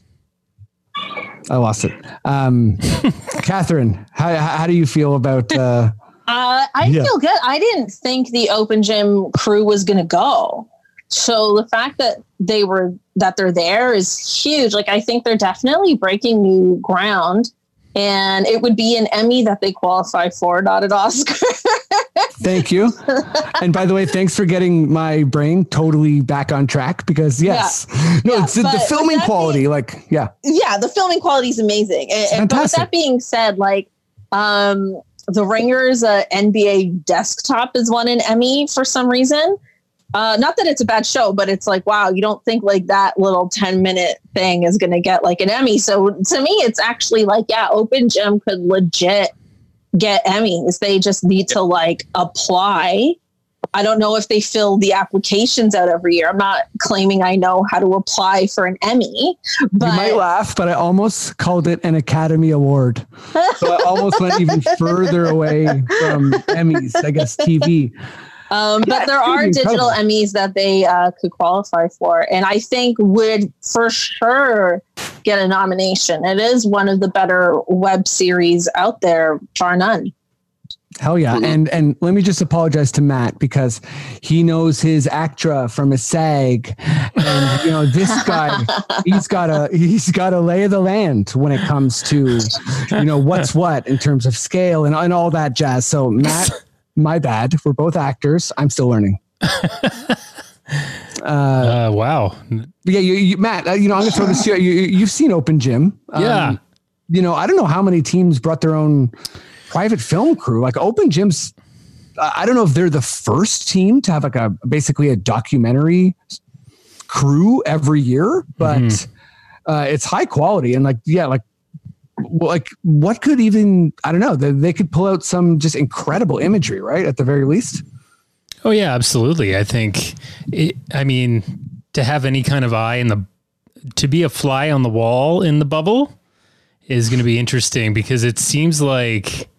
Speaker 4: I lost it. Um, Catherine, how how do you feel about? Uh,
Speaker 5: Uh, I
Speaker 4: Yeah.
Speaker 5: feel good. I didn't think the open gym crew was going to go. So the fact that they were that they're there is huge. Like I think they're definitely breaking new ground. And it would be an Emmy that they qualify for, not an Oscar.
Speaker 4: Thank you. and by the way, thanks for getting my brain totally back on track because yes, no,
Speaker 6: Yeah,
Speaker 4: it's the, the filming quality.
Speaker 6: being-
Speaker 4: like, yeah,
Speaker 6: yeah, the filming quality is amazing. And, and
Speaker 5: but with that being said, like um the Ringers uh, NBA desktop is won an Emmy for some reason. Uh, not that it's a bad show, but it's like, wow, you don't think like that little 10 minute thing is going to get like an Emmy. So to me, it's actually like, yeah, Open Gym could legit get Emmys. They just need to like apply. I don't know if they fill the applications out every year. I'm not claiming I know how to apply for an Emmy, but
Speaker 4: you might laugh, but I almost called it an Academy Award. So I almost went even further away from Emmys, I guess TV.
Speaker 5: Um,
Speaker 4: Yeah,
Speaker 5: but there are digital
Speaker 4: incredible.
Speaker 5: Emmys that they uh, could qualify for, and I think would for sure get a nomination. It is one of the better web series out there, bar none.
Speaker 4: Hell yeah.
Speaker 2: Mhm.
Speaker 4: And and let me just apologize to Matt because he knows his ACTRA from his SAG. And you know, this guy, he's got a he's got a lay of the land when it comes to you know what's what in terms of scale and, and all that jazz. So Matt, my bad. We're both actors. I'm still learning. Uh,
Speaker 3: Uh, wow.
Speaker 4: yeah, you, you, Matt. Uh, you know, I'm gonna throw this to you. you. You've seen Open Gym.
Speaker 3: Yeah.
Speaker 4: You know, I don't know how many teams brought their own private film crew. Like Open Gyms. I don't know if they're the first team to have like a basically a documentary crew every year, but
Speaker 3: Mhm.
Speaker 4: uh, it's high quality and like yeah, like like what could even I don't know. They, they could pull out some just incredible imagery, right? At the very least.
Speaker 3: Oh yeah, absolutely. I think it, I mean to have any kind of eye in the to be a fly on the wall in the bubble is going to be interesting because it seems like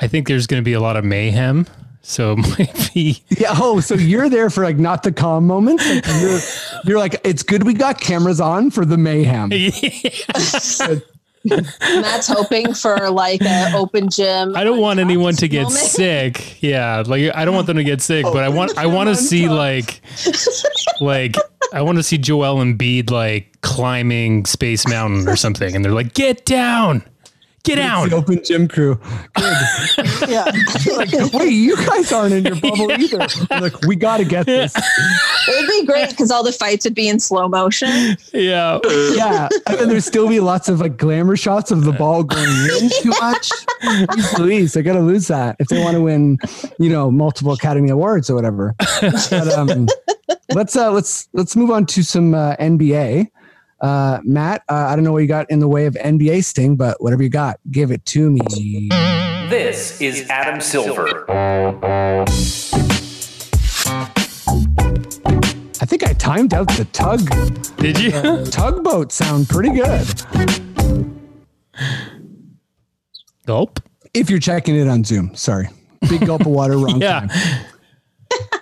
Speaker 3: I think there's going to be a lot of mayhem. So it might be
Speaker 4: Yeah. Oh, so you're there for like not the calm moments. Like you're you're like it's good we got cameras on for the mayhem.
Speaker 5: Matt's hoping for like an open gym.
Speaker 3: I don't want anyone to get
Speaker 5: moment.
Speaker 3: sick. Yeah, like I don't want them to get sick, but I want I want to see like like I want to see Joel and Embiid like climbing Space Mountain or something, and they're like, "Get down, get
Speaker 4: It's
Speaker 3: down."
Speaker 4: the open gym crew. Good.
Speaker 6: Yeah.
Speaker 4: You're like, wait, you guys aren't in your bubble either. You're like, we got to get this.
Speaker 6: It'd be great because all the fights would be in slow motion.
Speaker 3: Yeah,
Speaker 4: Yeah. And then there'd still be lots of like glamour shots of the ball going in too much. Jeez Louise, they got to lose that if they want to win, you know, multiple Academy Awards or whatever. But, um, let's uh, let's let's move on to some uh, NBA. Uh, Matt, uh, I don't know what you got in the way of NBA sting, but whatever you got, give it to me.
Speaker 7: This is Adam Silver.
Speaker 4: I think I timed out the tug
Speaker 3: did you?
Speaker 4: tugboat sound pretty good.
Speaker 3: Gulp.
Speaker 4: If you're checking it on Zoom, sorry. Big gulp of water, wrong
Speaker 3: Yeah.
Speaker 4: time.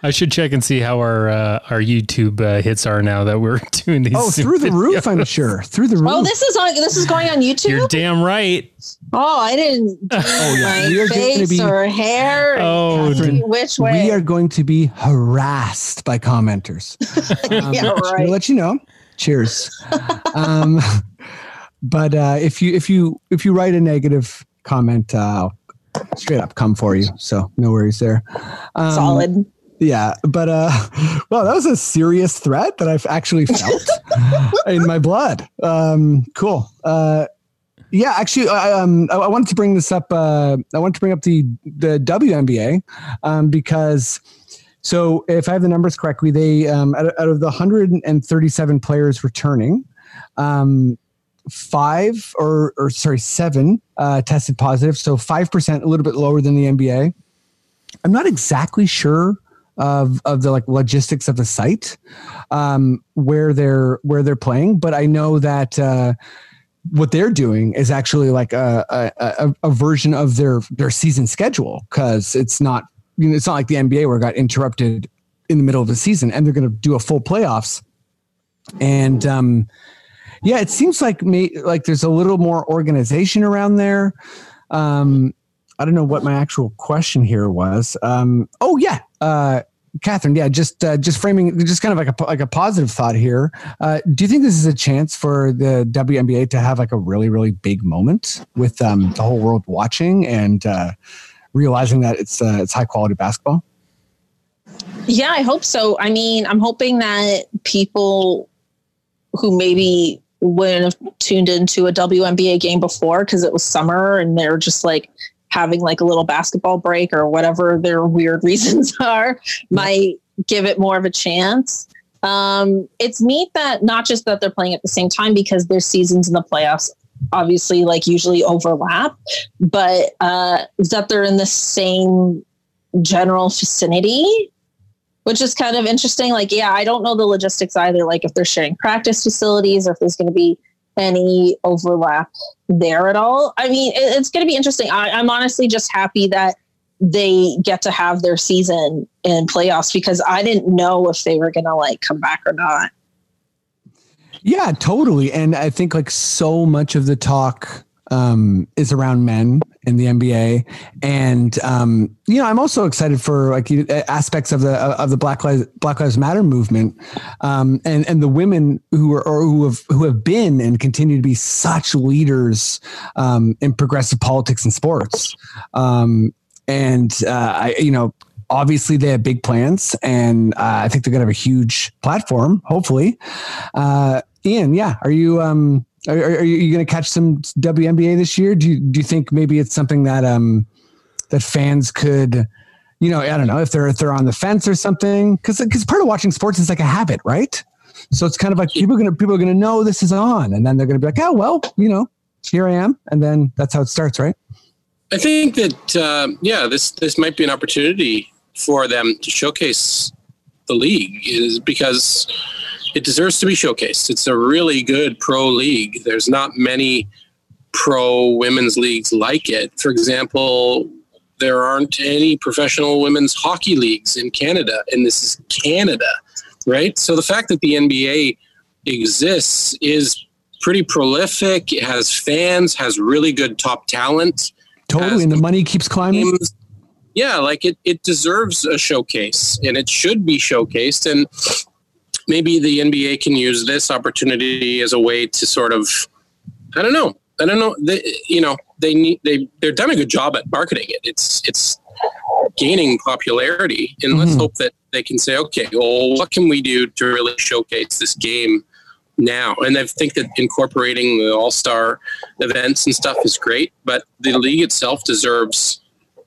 Speaker 3: I should check and see how our uh, our YouTube uh, hits are now that we're doing these.
Speaker 4: Oh,
Speaker 3: Zoom
Speaker 4: through the
Speaker 3: videos.
Speaker 4: roof, I'm sure. Through the roof.
Speaker 5: Oh, this is on. This is going on YouTube.
Speaker 3: You're damn right.
Speaker 5: oh, I didn't.
Speaker 4: Oh, yeah.
Speaker 5: my
Speaker 4: We are going to
Speaker 5: face
Speaker 4: be-
Speaker 5: or hair.
Speaker 3: Oh,
Speaker 5: Catherine, which way?
Speaker 4: we are going to be harassed by commenters. Um,
Speaker 5: Yeah,
Speaker 4: just gonna
Speaker 5: right.
Speaker 4: let you know. Cheers. um, but uh, if you if you if you write a negative comment, uh, I'll straight up come for you. So no worries there. Um,
Speaker 5: Solid.
Speaker 4: Yeah, but uh, well, that was a serious threat that I've actually felt in my blood. Um, cool. Uh, yeah, actually, I, um, I, wanted to bring this up. Uh, I wanted to bring up the the WNBA um, because. So, if I have the numbers correctly, they um, out, of, out of the 137 players returning, um, five or or sorry, seven uh, tested positive. So five percent, a little bit lower than the NBA. I'm not exactly sure of of the like logistics of the site um, where they're where they're playing, but I know that uh, what they're doing is actually like a a, a, version of their their season schedule because it's not you know, it's not like the NBA where it got interrupted in the middle of the season and they're going to do a full playoffs and um, yeah, it seems like me like there's a little more organization around there. Um, I don't know what my actual question here was. Um, oh yeah, uh, Catherine, yeah, just uh, just framing, just kind of like a like a positive thought here. Uh, do you think this is a chance for the WNBA to have like a really really big moment with um, the whole world watching and uh, realizing that it's uh, it's high quality basketball?
Speaker 5: Yeah, I hope so. I mean, I'm hoping that people who maybe wouldn't have tuned into a WNBA game before because it was summer and they're just like having like a little basketball break or whatever their weird reasons are might give it more of a chance. Um, it's neat that not just that they're playing at the same time because their seasons in the playoffs obviously like usually overlap, but uh, that they're in the same general vicinity which is kind of interesting. Like, yeah, I don't know the logistics either. Like, if they're sharing practice facilities or if there's going to be any overlap there at all. I mean, it, it's going to be interesting. I, I'm honestly just happy that they get to have their season in playoffs because I didn't know if they were going to like come back or not.
Speaker 4: Yeah, totally. And I think like so much of the talk um, is around men in the NBA, and um, you know I'm also excited for like aspects of the of the Black Lives Black Lives Matter movement, um, and and the women who are who have who have been and continue to be such leaders um, in progressive politics and sports, um, and uh, I you know obviously they have big plans and uh, i think they're going to have a huge platform hopefully. Uh, ian yeah are you um are, are you going to catch some WNBA this year? Do you, do you think maybe it's something that um that fans could, you know, I don't know if they're if they're on the fence or something because because part of watching sports is like a habit, right? So it's kind of like people are gonna people are gonna know this is on, and then they're gonna be like, oh well, you know, here I am, and then that's how it starts, right?
Speaker 2: I think that uh, yeah, this this might be an opportunity for them to showcase the league is because it deserves to be showcased. It's a really good pro league. There's not many pro women's leagues like it. For example, there aren't any professional women's hockey leagues in Canada, and this is Canada, right? So the fact that the NBA exists is pretty prolific. It has fans, has really good top talent.
Speaker 4: Totally, and the money keeps climbing. Games.
Speaker 2: Yeah, like it, it deserves a showcase, and it should be showcased. And maybe the NBA can use this opportunity as a way to sort of, I don't know, I don't know, they, you know, they need they they're done a good job at marketing it. It's it's gaining popularity, and mm-hmm. let's hope that they can say, okay, well, what can we do to really showcase this game now? And I think that incorporating the All Star events and stuff is great, but the league itself deserves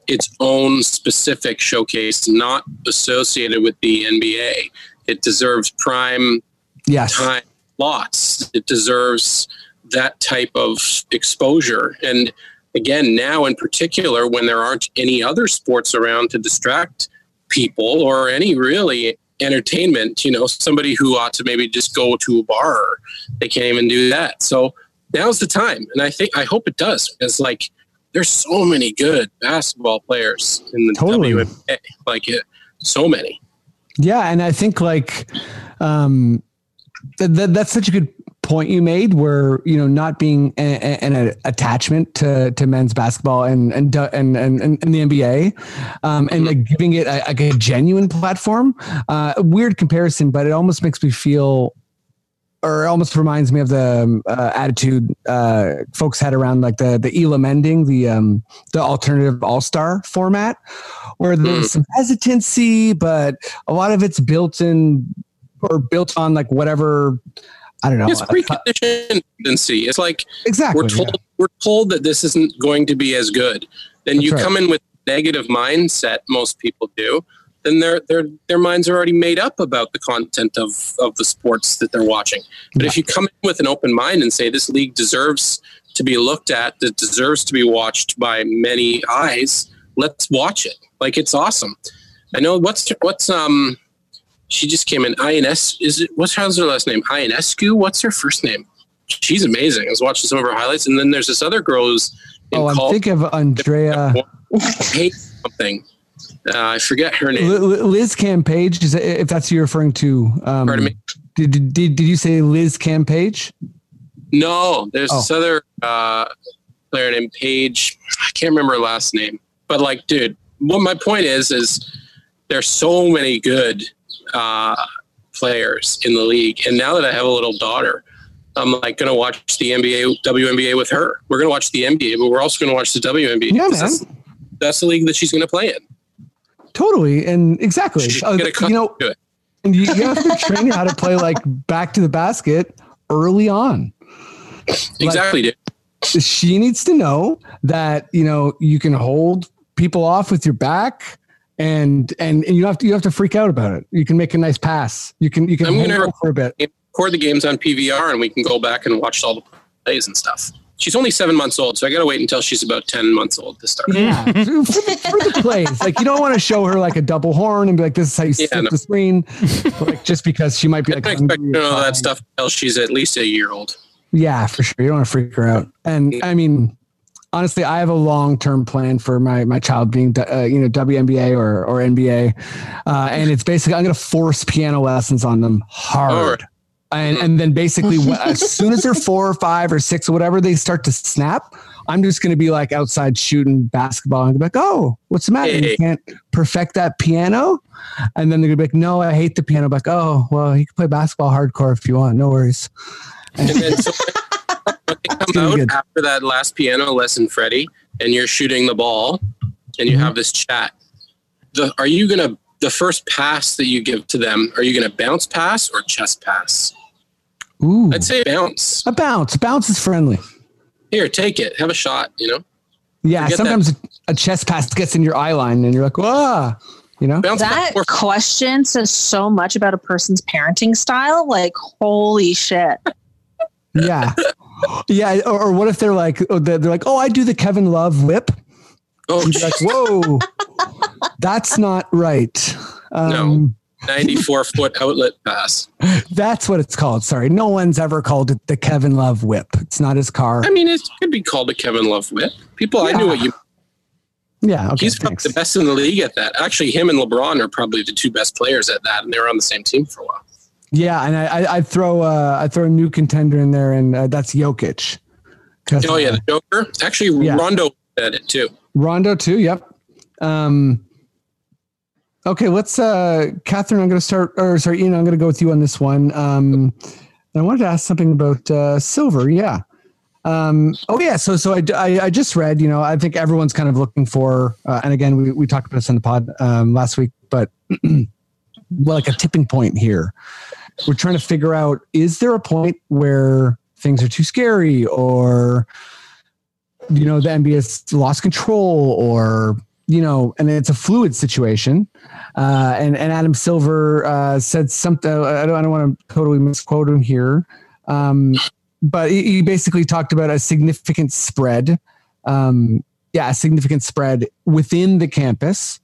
Speaker 2: its own specific showcase, not associated with the NBA. It deserves prime
Speaker 4: yes.
Speaker 2: time lots. It deserves that type of exposure. And again, now in particular, when there aren't any other sports around to distract people or any really entertainment, you know, somebody who ought to maybe just go to a bar, they can't even do that. So now's the time. And I think, I hope it does because like, there's so many good basketball players in the totally. WNBA, like it, so many.
Speaker 4: Yeah, and I think like um, th- th- that's such a good point you made, where you know not being an attachment to to men's basketball and and and and, and the NBA, um, and like giving it a, a genuine platform. Uh, weird comparison, but it almost makes me feel or almost reminds me of the um, uh, attitude uh, folks had around like the the Elam ending, the um, the alternative All Star format, where there's mm. some hesitancy, but a lot of it's built in or built on like whatever. I don't know.
Speaker 2: It's preconditioned tendency. It's like
Speaker 4: exactly
Speaker 2: we're told yeah. we're told that this isn't going to be as good. Then That's you right. come in with negative mindset. Most people do then their their their minds are already made up about the content of of the sports that they're watching. But if you come in with an open mind and say this league deserves to be looked at, that deserves to be watched by many eyes, let's watch it. Like it's awesome. I know what's what's um she just came in INS is it what's how's her last name? Ionescu? What's her first name? She's amazing. I was watching some of her highlights and then there's this other girl who's
Speaker 4: Oh, I'm thinking of Andrea
Speaker 2: Hate something. Uh, I forget her name.
Speaker 4: Liz Cambage, is that, if that's who you're referring to. Um,
Speaker 2: Pardon me.
Speaker 4: Did, did, did you say Liz Cambage?
Speaker 2: No, there's oh. this other uh, player named Page. I can't remember her last name, but like, dude, what my point is is there's so many good uh, players in the league. And now that I have a little daughter, I'm like going to watch the NBA, WNBA with her. We're going to watch the NBA, but we're also going to watch the WNBA.
Speaker 4: Yeah, man.
Speaker 2: That's, that's the league that she's going to play in.
Speaker 4: Totally, and exactly. Uh, you know, and you, you have to train her how to play like back to the basket early on.
Speaker 2: Exactly, dude.
Speaker 4: she needs to know that you know you can hold people off with your back and and, and you have to you have to freak out about it you can make a nice pass you can you can
Speaker 2: I'm gonna-
Speaker 4: it for a bit
Speaker 2: record the games on PVR and we can go back and watch all the plays and stuff. She's only seven months old, so I got to wait until she's about 10 months old to start.
Speaker 4: yeah for, the, for the plays like you don't want to show her like a double horn and be like this is how you
Speaker 2: Yeah,
Speaker 4: flip
Speaker 2: no.
Speaker 4: the screen like just because she might be
Speaker 2: I
Speaker 4: like
Speaker 2: don't expect
Speaker 4: hungry
Speaker 2: to
Speaker 4: or
Speaker 2: know
Speaker 4: fine.
Speaker 2: that stuff until she's at least a year old.
Speaker 4: Yeah, for sure. You don't want to freak her out. And I mean, honestly, I have a long term plan for my my child being, uh, you know, WNBA or or NBA, uh, and it's basically I'm going to force piano lessons on them hard.
Speaker 2: Hard.
Speaker 4: And, and then basically, as soon as they're four or five or six or whatever, they start to snap. I'm just going to be like outside shooting basketball and be like, "Oh, what's the matter? You can't perfect that piano?" And then they're gonna be like, "No, I hate the piano." I'm like, "Oh, well, you can play basketball hardcore if you want. No worries."
Speaker 2: And then so when they come out
Speaker 4: good.
Speaker 2: after that last piano lesson, Freddie, and you're shooting the ball and you
Speaker 4: Mhm.
Speaker 2: have this chat, the, are you going to, the first pass that you give to them, are you going to bounce pass or chest pass?
Speaker 4: Ooh,
Speaker 2: I'd say bounce.
Speaker 4: a bounce. Bounce is friendly.
Speaker 2: Here, take it. Have a shot, you know?
Speaker 4: Yeah,
Speaker 2: Forget
Speaker 4: sometimes a, a chest pass gets in your eye line and you're like, "Whoa," you know.
Speaker 2: Bounce
Speaker 5: That
Speaker 2: back
Speaker 5: question says so much about a person's parenting style. Like, holy shit.
Speaker 4: Yeah, yeah. Or, or what if they're like, oh, they're they're like, "Oh, I do the Kevin Love whip."
Speaker 2: Oh,
Speaker 4: You're like, "Whoa, that's not right." Um,
Speaker 2: 94 foot outlet pass.
Speaker 4: That's what it's called. Sorry, no one's ever called it the Kevin Love whip. It's not his car.
Speaker 2: I mean, it could be called a Kevin Love whip. People, I knew what you.
Speaker 4: Yeah, okay.
Speaker 2: he's
Speaker 4: thanks.
Speaker 2: the best in the league at that. Actually, him and LeBron are probably the two best players at that, and they were on the same team for a while.
Speaker 4: Yeah, and I, I, throw uh, I throw a new contender in there, and uh, that's Jokic.
Speaker 2: Oh yeah, the Joker. Actually,
Speaker 4: Yeah.
Speaker 2: Rondo at it too.
Speaker 4: Rondo too. Yep. Um, okay, let's. Uh, Catherine, I'm going to start. Or sorry, Ian, I'm going to go with you on this one. Um, I wanted to ask something about uh, silver. Yeah. Um, oh yeah. So so I, I I just read. You know, I think everyone's kind of looking for. Uh, and again, we we talked about this in the pod um, last week, but like a tipping point here. We're trying to figure out: is there a point where things are too scary, or you know the NBA has lost control or you know and it's a fluid situation uh, and and Adam Silver uh, said something I don't, I don't want to totally misquote him here um, but he, he basically talked about a significant spread um, yeah a significant spread within the campus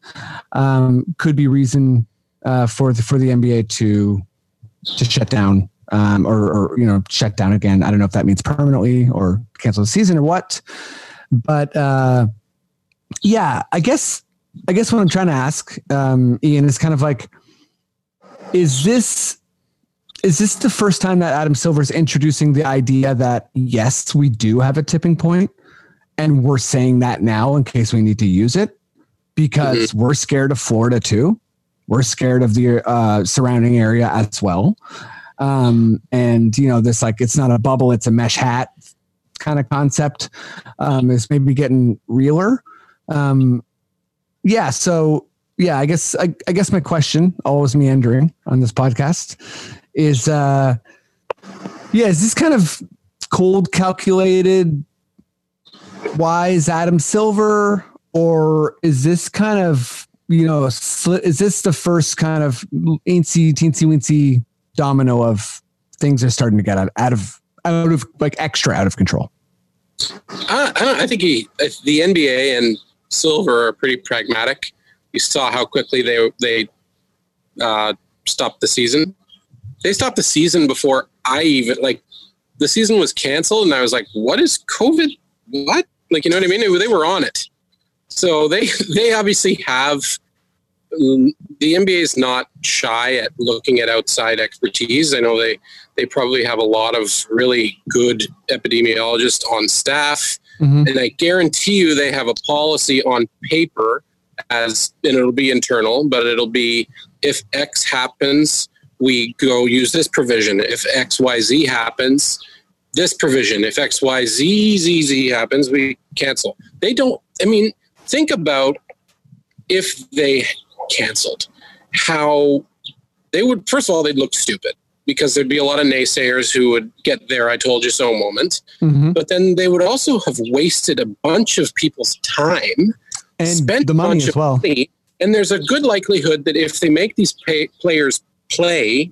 Speaker 4: um, could be reason uh, for the for the NBA to to shut down um, or, or you know shut down again. I don't know if that means permanently or cancel the season or what. But uh, yeah, I guess I guess what I'm trying to ask um, Ian is kind of like, is this is this the first time that Adam Silver is introducing the idea that yes, we do have a tipping point, and we're saying that now in case we need to use it? Because we're scared of Florida too. We're scared of the uh, surrounding area as well. Um, and you know this like it's not a bubble it's a mesh hat kind of concept um, is maybe getting realer um, yeah so yeah i guess I, I guess my question always meandering on this podcast is uh yeah is this kind of cold calculated wise adam silver or is this kind of you know is this the first kind of teensy teensy weensy domino of things are starting to get out, out of out of like extra out of control.
Speaker 2: I, I, I think he, the NBA and Silver are pretty pragmatic. You saw how quickly they they uh, stopped the season. They stopped the season before I even like the season was canceled, and I was like, "What is COVID? What?" Like you know what I mean? They were on it, so they they obviously have. The NBA is not shy at looking at outside expertise. I know they they probably have a lot of really good epidemiologists on staff.
Speaker 4: Mhm.
Speaker 2: And I guarantee you they have a policy on paper as, and it'll be internal, but it'll be if X happens, we go use this provision. If X, Y, Z happens, this provision. If X, Y, Z, Z, Z happens, we cancel. They don't, I mean, think about if they canceled, how they would, first of all, they'd look stupid because there'd be a lot of naysayers who would get their I told you so moment.
Speaker 4: Mhm.
Speaker 2: But then they would also have wasted a bunch of people's time,
Speaker 4: and
Speaker 2: spent
Speaker 4: the money as well.
Speaker 2: money, and there's a good likelihood that if they make these pay, players play,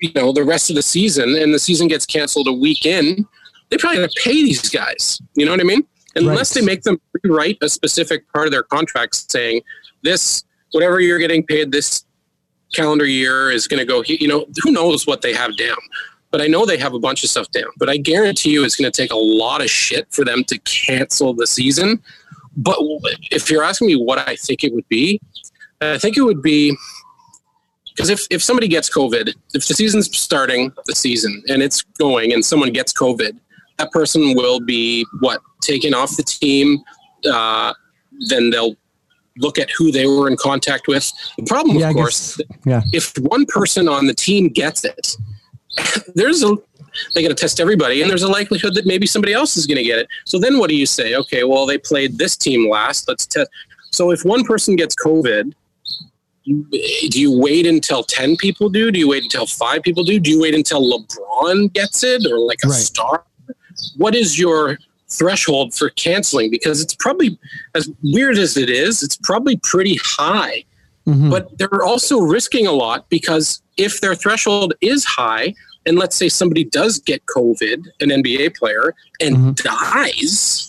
Speaker 2: you know, the rest of the season, and the season gets canceled a week in, they probably have to pay these guys. You know what I mean? Unless
Speaker 4: Right.
Speaker 2: they make them rewrite a specific part of their contract saying this, whatever you're getting paid this calendar year is going to go. You know, who knows what they have down. But I know they have a bunch of stuff down. But I guarantee you, it's going to take a lot of shit for them to cancel the season. But if you're asking me what I think it would be, I think it would be because if, if somebody gets COVID, if the season's starting the season and it's going and someone gets COVID, that person will be what taken off the team. Uh, then they'll look at who they were in contact with. The problem,
Speaker 4: Yeah, I
Speaker 2: of course,
Speaker 4: guess- yeah.
Speaker 2: if one person on the team gets it, there's a they got to test everybody, and there's a likelihood that maybe somebody else is going to get it. So then, what do you say? Okay, well, they played this team last. Let's test. So if one person gets COVID, do you wait until ten people do? Do you wait until five people do? Do you wait until LeBron gets it or like a
Speaker 4: Right.
Speaker 2: star? What is your threshold for canceling? Because it's probably as weird as it is, it's probably pretty high
Speaker 4: Mhm.
Speaker 2: but they're also risking a lot because if their threshold is high and let's say somebody does get covid an nba player and
Speaker 4: Mhm.
Speaker 2: dies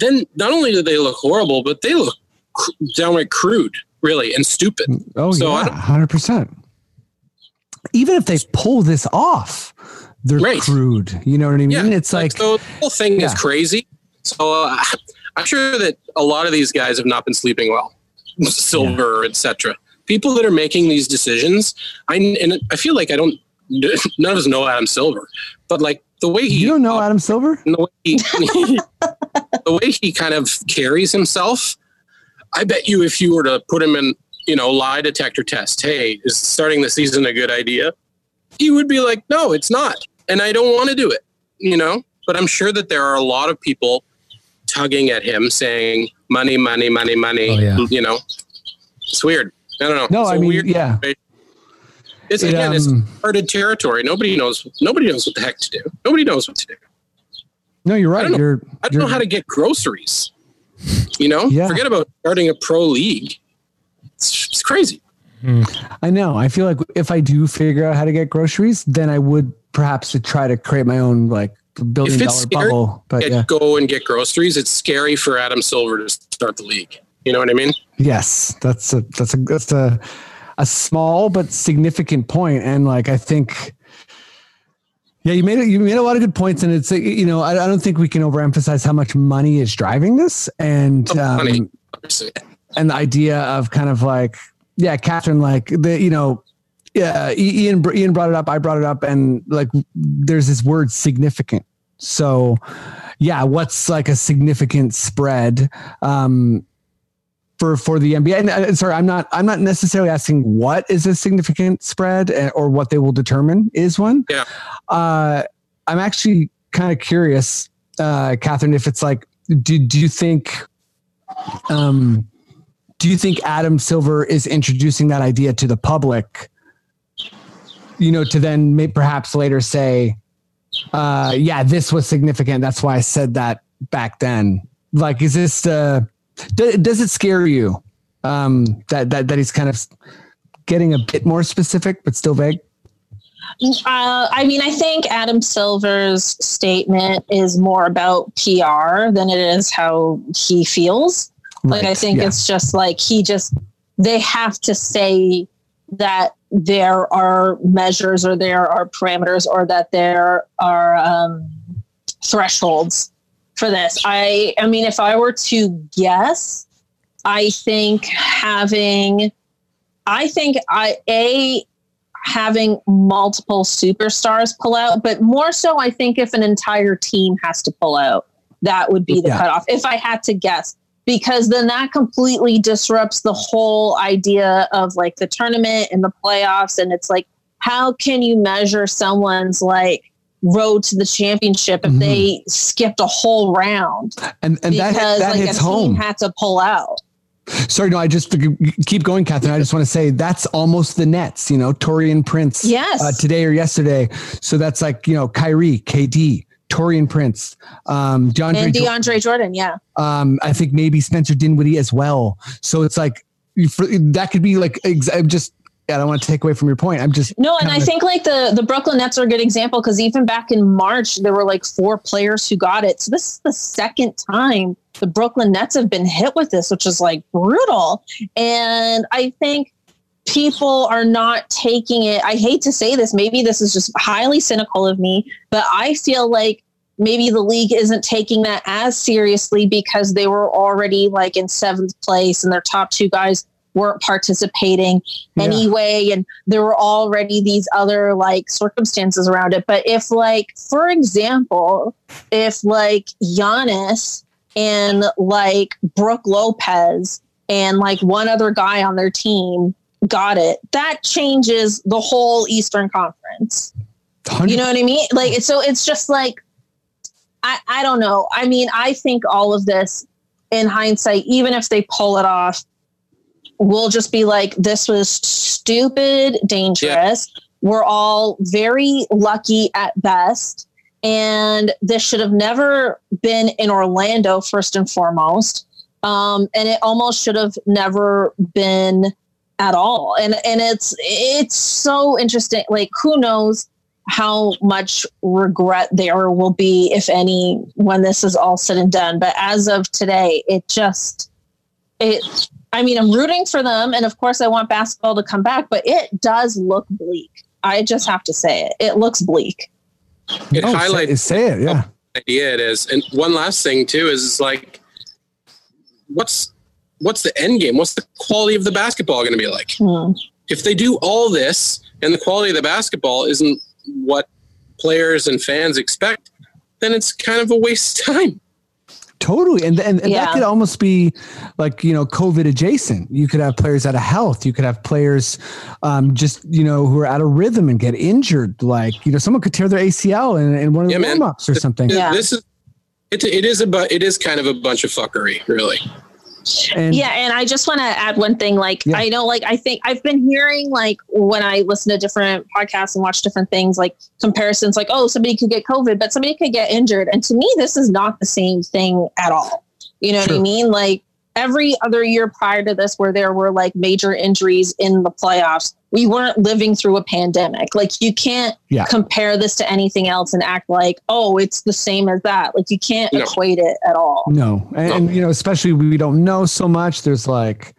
Speaker 2: then not only do they look horrible but they look cr- downright crude really and stupid
Speaker 4: Oh
Speaker 2: So
Speaker 4: yeah, hundred percent. Even if they pull this off, they're
Speaker 2: Right.
Speaker 4: crude. You know what I mean?
Speaker 2: yeah
Speaker 4: it's like,
Speaker 2: so the whole thing is crazy so uh, i'm sure that a lot of these guys have not been sleeping well silver etc people that are making these decisions i and i feel like i don't none of us know adam silver but like the way he
Speaker 4: you don't know Adam Silver?
Speaker 2: the way he, the way he kind of carries himself, I bet you if you were to put him in, you know, lie detector test, hey, is starting the season a good idea? He would be like, no, it's not, and I don't want to do it, you know. But I'm sure that there are a lot of people tugging at him, saying, "Money, money, money, money."
Speaker 3: Oh, yeah.
Speaker 2: You know, it's weird. I don't know.
Speaker 4: No,
Speaker 2: It's
Speaker 4: I mean,
Speaker 2: weird
Speaker 4: yeah.
Speaker 2: It's
Speaker 4: It,
Speaker 2: again, it's
Speaker 4: um,
Speaker 2: uncharted territory. Nobody knows. Nobody knows what the heck to do. Nobody knows what to do.
Speaker 4: No, you're
Speaker 2: I
Speaker 4: right.
Speaker 2: don't know.
Speaker 4: You're,
Speaker 2: I don't know how to get groceries. You know,
Speaker 4: Yeah.
Speaker 2: forget about starting a pro league. It's, it's crazy.
Speaker 4: I know. I feel like if I do figure out how to get groceries, then I would perhaps to try to create my own like billion dollar
Speaker 2: scary,
Speaker 4: bubble. But
Speaker 2: Get-
Speaker 4: yeah,
Speaker 2: Go and get groceries. It's scary for Adam Silver to start the league. You know what I mean?
Speaker 4: yes, that's a that's a that's a a small but significant point, and like I think. Yeah, you made it. You made a lot of good points, and it's you know I, I don't think we can overemphasize how much money is driving this, and
Speaker 2: Oh,
Speaker 4: um, and the idea of kind of like yeah catherine like the you know yeah ian ian brought it up i brought it up and like there's this word significant so yeah what's like a significant spread um for for the nba and uh, sorry i'm not i'm not necessarily asking what is a significant spread uh, or what they will determine is one
Speaker 2: Yeah.
Speaker 4: uh i'm actually kind of curious uh catherine if it's like do, do you think um, do you think Adam Silver is introducing that idea to the public? You know, to then may, perhaps later say, uh, "Yeah, this was significant. That's why I said that back then." Like, is this? Uh, does it scare you um, that that that he's kind of getting a bit more specific, but still vague?
Speaker 5: Uh, I mean, I think Adam Silver's statement is more about PR than it is how he feels. Like, I think
Speaker 4: yeah.
Speaker 5: it's just like he just, they have to say that there are measures or there are parameters or that there are um, thresholds for this. I, I mean, if I were to guess, I think having, I think I, A, having multiple superstars pull out, but more so, I think if an entire team has to pull out, that would be the
Speaker 4: Yeah.
Speaker 5: cutoff. If I had to guess, because then that completely disrupts the whole idea of like the tournament and the playoffs. And it's like, how can you measure someone's like road to the championship if
Speaker 4: Mhm.
Speaker 5: they skipped a whole round
Speaker 4: And and that
Speaker 5: because
Speaker 4: that
Speaker 5: like
Speaker 4: hits
Speaker 5: a team
Speaker 4: home.
Speaker 5: had to pull out?
Speaker 4: Sorry, no, I just keep going, Catherine. I just want to say that's almost the Nets, you know, Taurean Prince
Speaker 5: Yes.
Speaker 4: uh, today or yesterday. So that's like, you know, Kyrie, KD, Taurean Prince, um, DeAndre,
Speaker 5: and DeAndre Jordan, yeah.
Speaker 4: um, I think maybe Spencer Dinwiddie as well. So it's like, for, that could be like, ex- I'm just, I don't want to take away from your point. I'm just,
Speaker 5: No, and I
Speaker 4: kinda-
Speaker 5: think like the the Brooklyn Nets are a good example because even back in March, there were like four players who got it. So this is the second time the Brooklyn Nets have been hit with this, which is like brutal. And I think people are not taking it. I hate to say this, maybe this is just highly cynical of me, but I feel like maybe the league isn't taking that as seriously because they were already like in seventh place and their top two guys weren't participating
Speaker 4: Yeah.
Speaker 5: anyway and there were already these other like circumstances around it but if like for example if like Giannis and like Brook Lopez and like one other guy on their team got it that changes the whole Eastern Conference you know what I mean? Like, so it's just like, I, I don't know. I mean, I think all of this in hindsight, even if they pull it off, will just be like, this was stupid, dangerous. We're all very lucky at best. And this should have never been in Orlando, first and foremost. Um, and it almost should have never been at all. And and it's it's so interesting. Like, who knows? How much regret there will be, if any, when this is all said and done. But as of today, it just, it, I mean, I'm rooting for them. And of course, I want basketball to come back, but it does look bleak. I just have to say it. It looks bleak.
Speaker 2: It
Speaker 4: Oh, say-
Speaker 2: highlights
Speaker 4: say it. Yeah.
Speaker 2: idea it is. And one last thing too is, is like, what's what's the end game? What's the quality of the basketball going to be like?
Speaker 5: Hmm.
Speaker 2: If they do all this and the quality of the basketball isn't what players and fans expect, then it's kind of a waste of time.
Speaker 4: Totally. And, and, and
Speaker 5: Yeah.
Speaker 4: that could almost be like, you know, COVID adjacent. You could have players out of health. You could have players um, just, you know, who are out of rhythm and get injured. Like, you know, someone could tear their ACL in, in one of the
Speaker 2: Yeah, man.
Speaker 4: warm ups or something.
Speaker 5: Yeah.
Speaker 2: This is it, it is a bu- it is kind of a bunch of fuckery, really.
Speaker 4: And
Speaker 5: yeah and i just want to add one thing like
Speaker 4: Yeah.
Speaker 5: i know like i think i've been hearing like when i listen to different podcasts and watch different things like comparisons like oh somebody could get covid but somebody could get injured. And to me this is not the same thing at all. You know what i mean? Like every other year prior to this where there were like major injuries in the playoffs we weren't living through a pandemic like you can't
Speaker 4: Yeah.
Speaker 5: compare this to anything else and act like oh it's the same as that like you can't
Speaker 2: No.
Speaker 5: equate it at all
Speaker 4: no. And, and, you know, especially we don't know so much. There's like,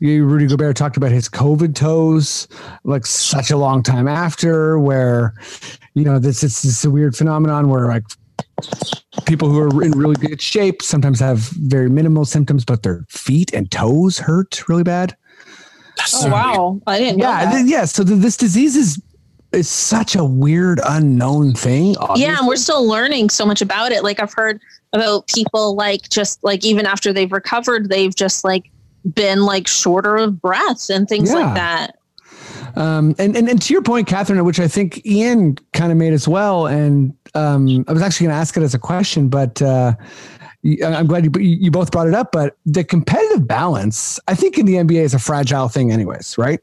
Speaker 4: Rudy Gobert talked about his COVID toes, like such a long time after, where, you know, this is this a weird phenomenon where like people who are in really good shape sometimes have very minimal symptoms, but their feet and toes hurt really bad.
Speaker 2: That's
Speaker 5: oh
Speaker 2: so weird.
Speaker 5: wow i didn't know
Speaker 4: Yeah,
Speaker 5: that.
Speaker 4: th- yeah. So th- this disease is is such a weird unknown thing.
Speaker 5: yeah and we're still learning so much about it like i've heard about people like just like even after they've recovered they've just like been like shorter of breath and things
Speaker 4: Yeah.
Speaker 5: like that
Speaker 4: Um, and, and and to your point, Catherine, which I think Ian kind of made as well, and um, I was actually going to ask it as a question, but uh, I'm glad you you both brought it up. But the competitive balance, I think, in the NBA is a fragile thing, anyways, right?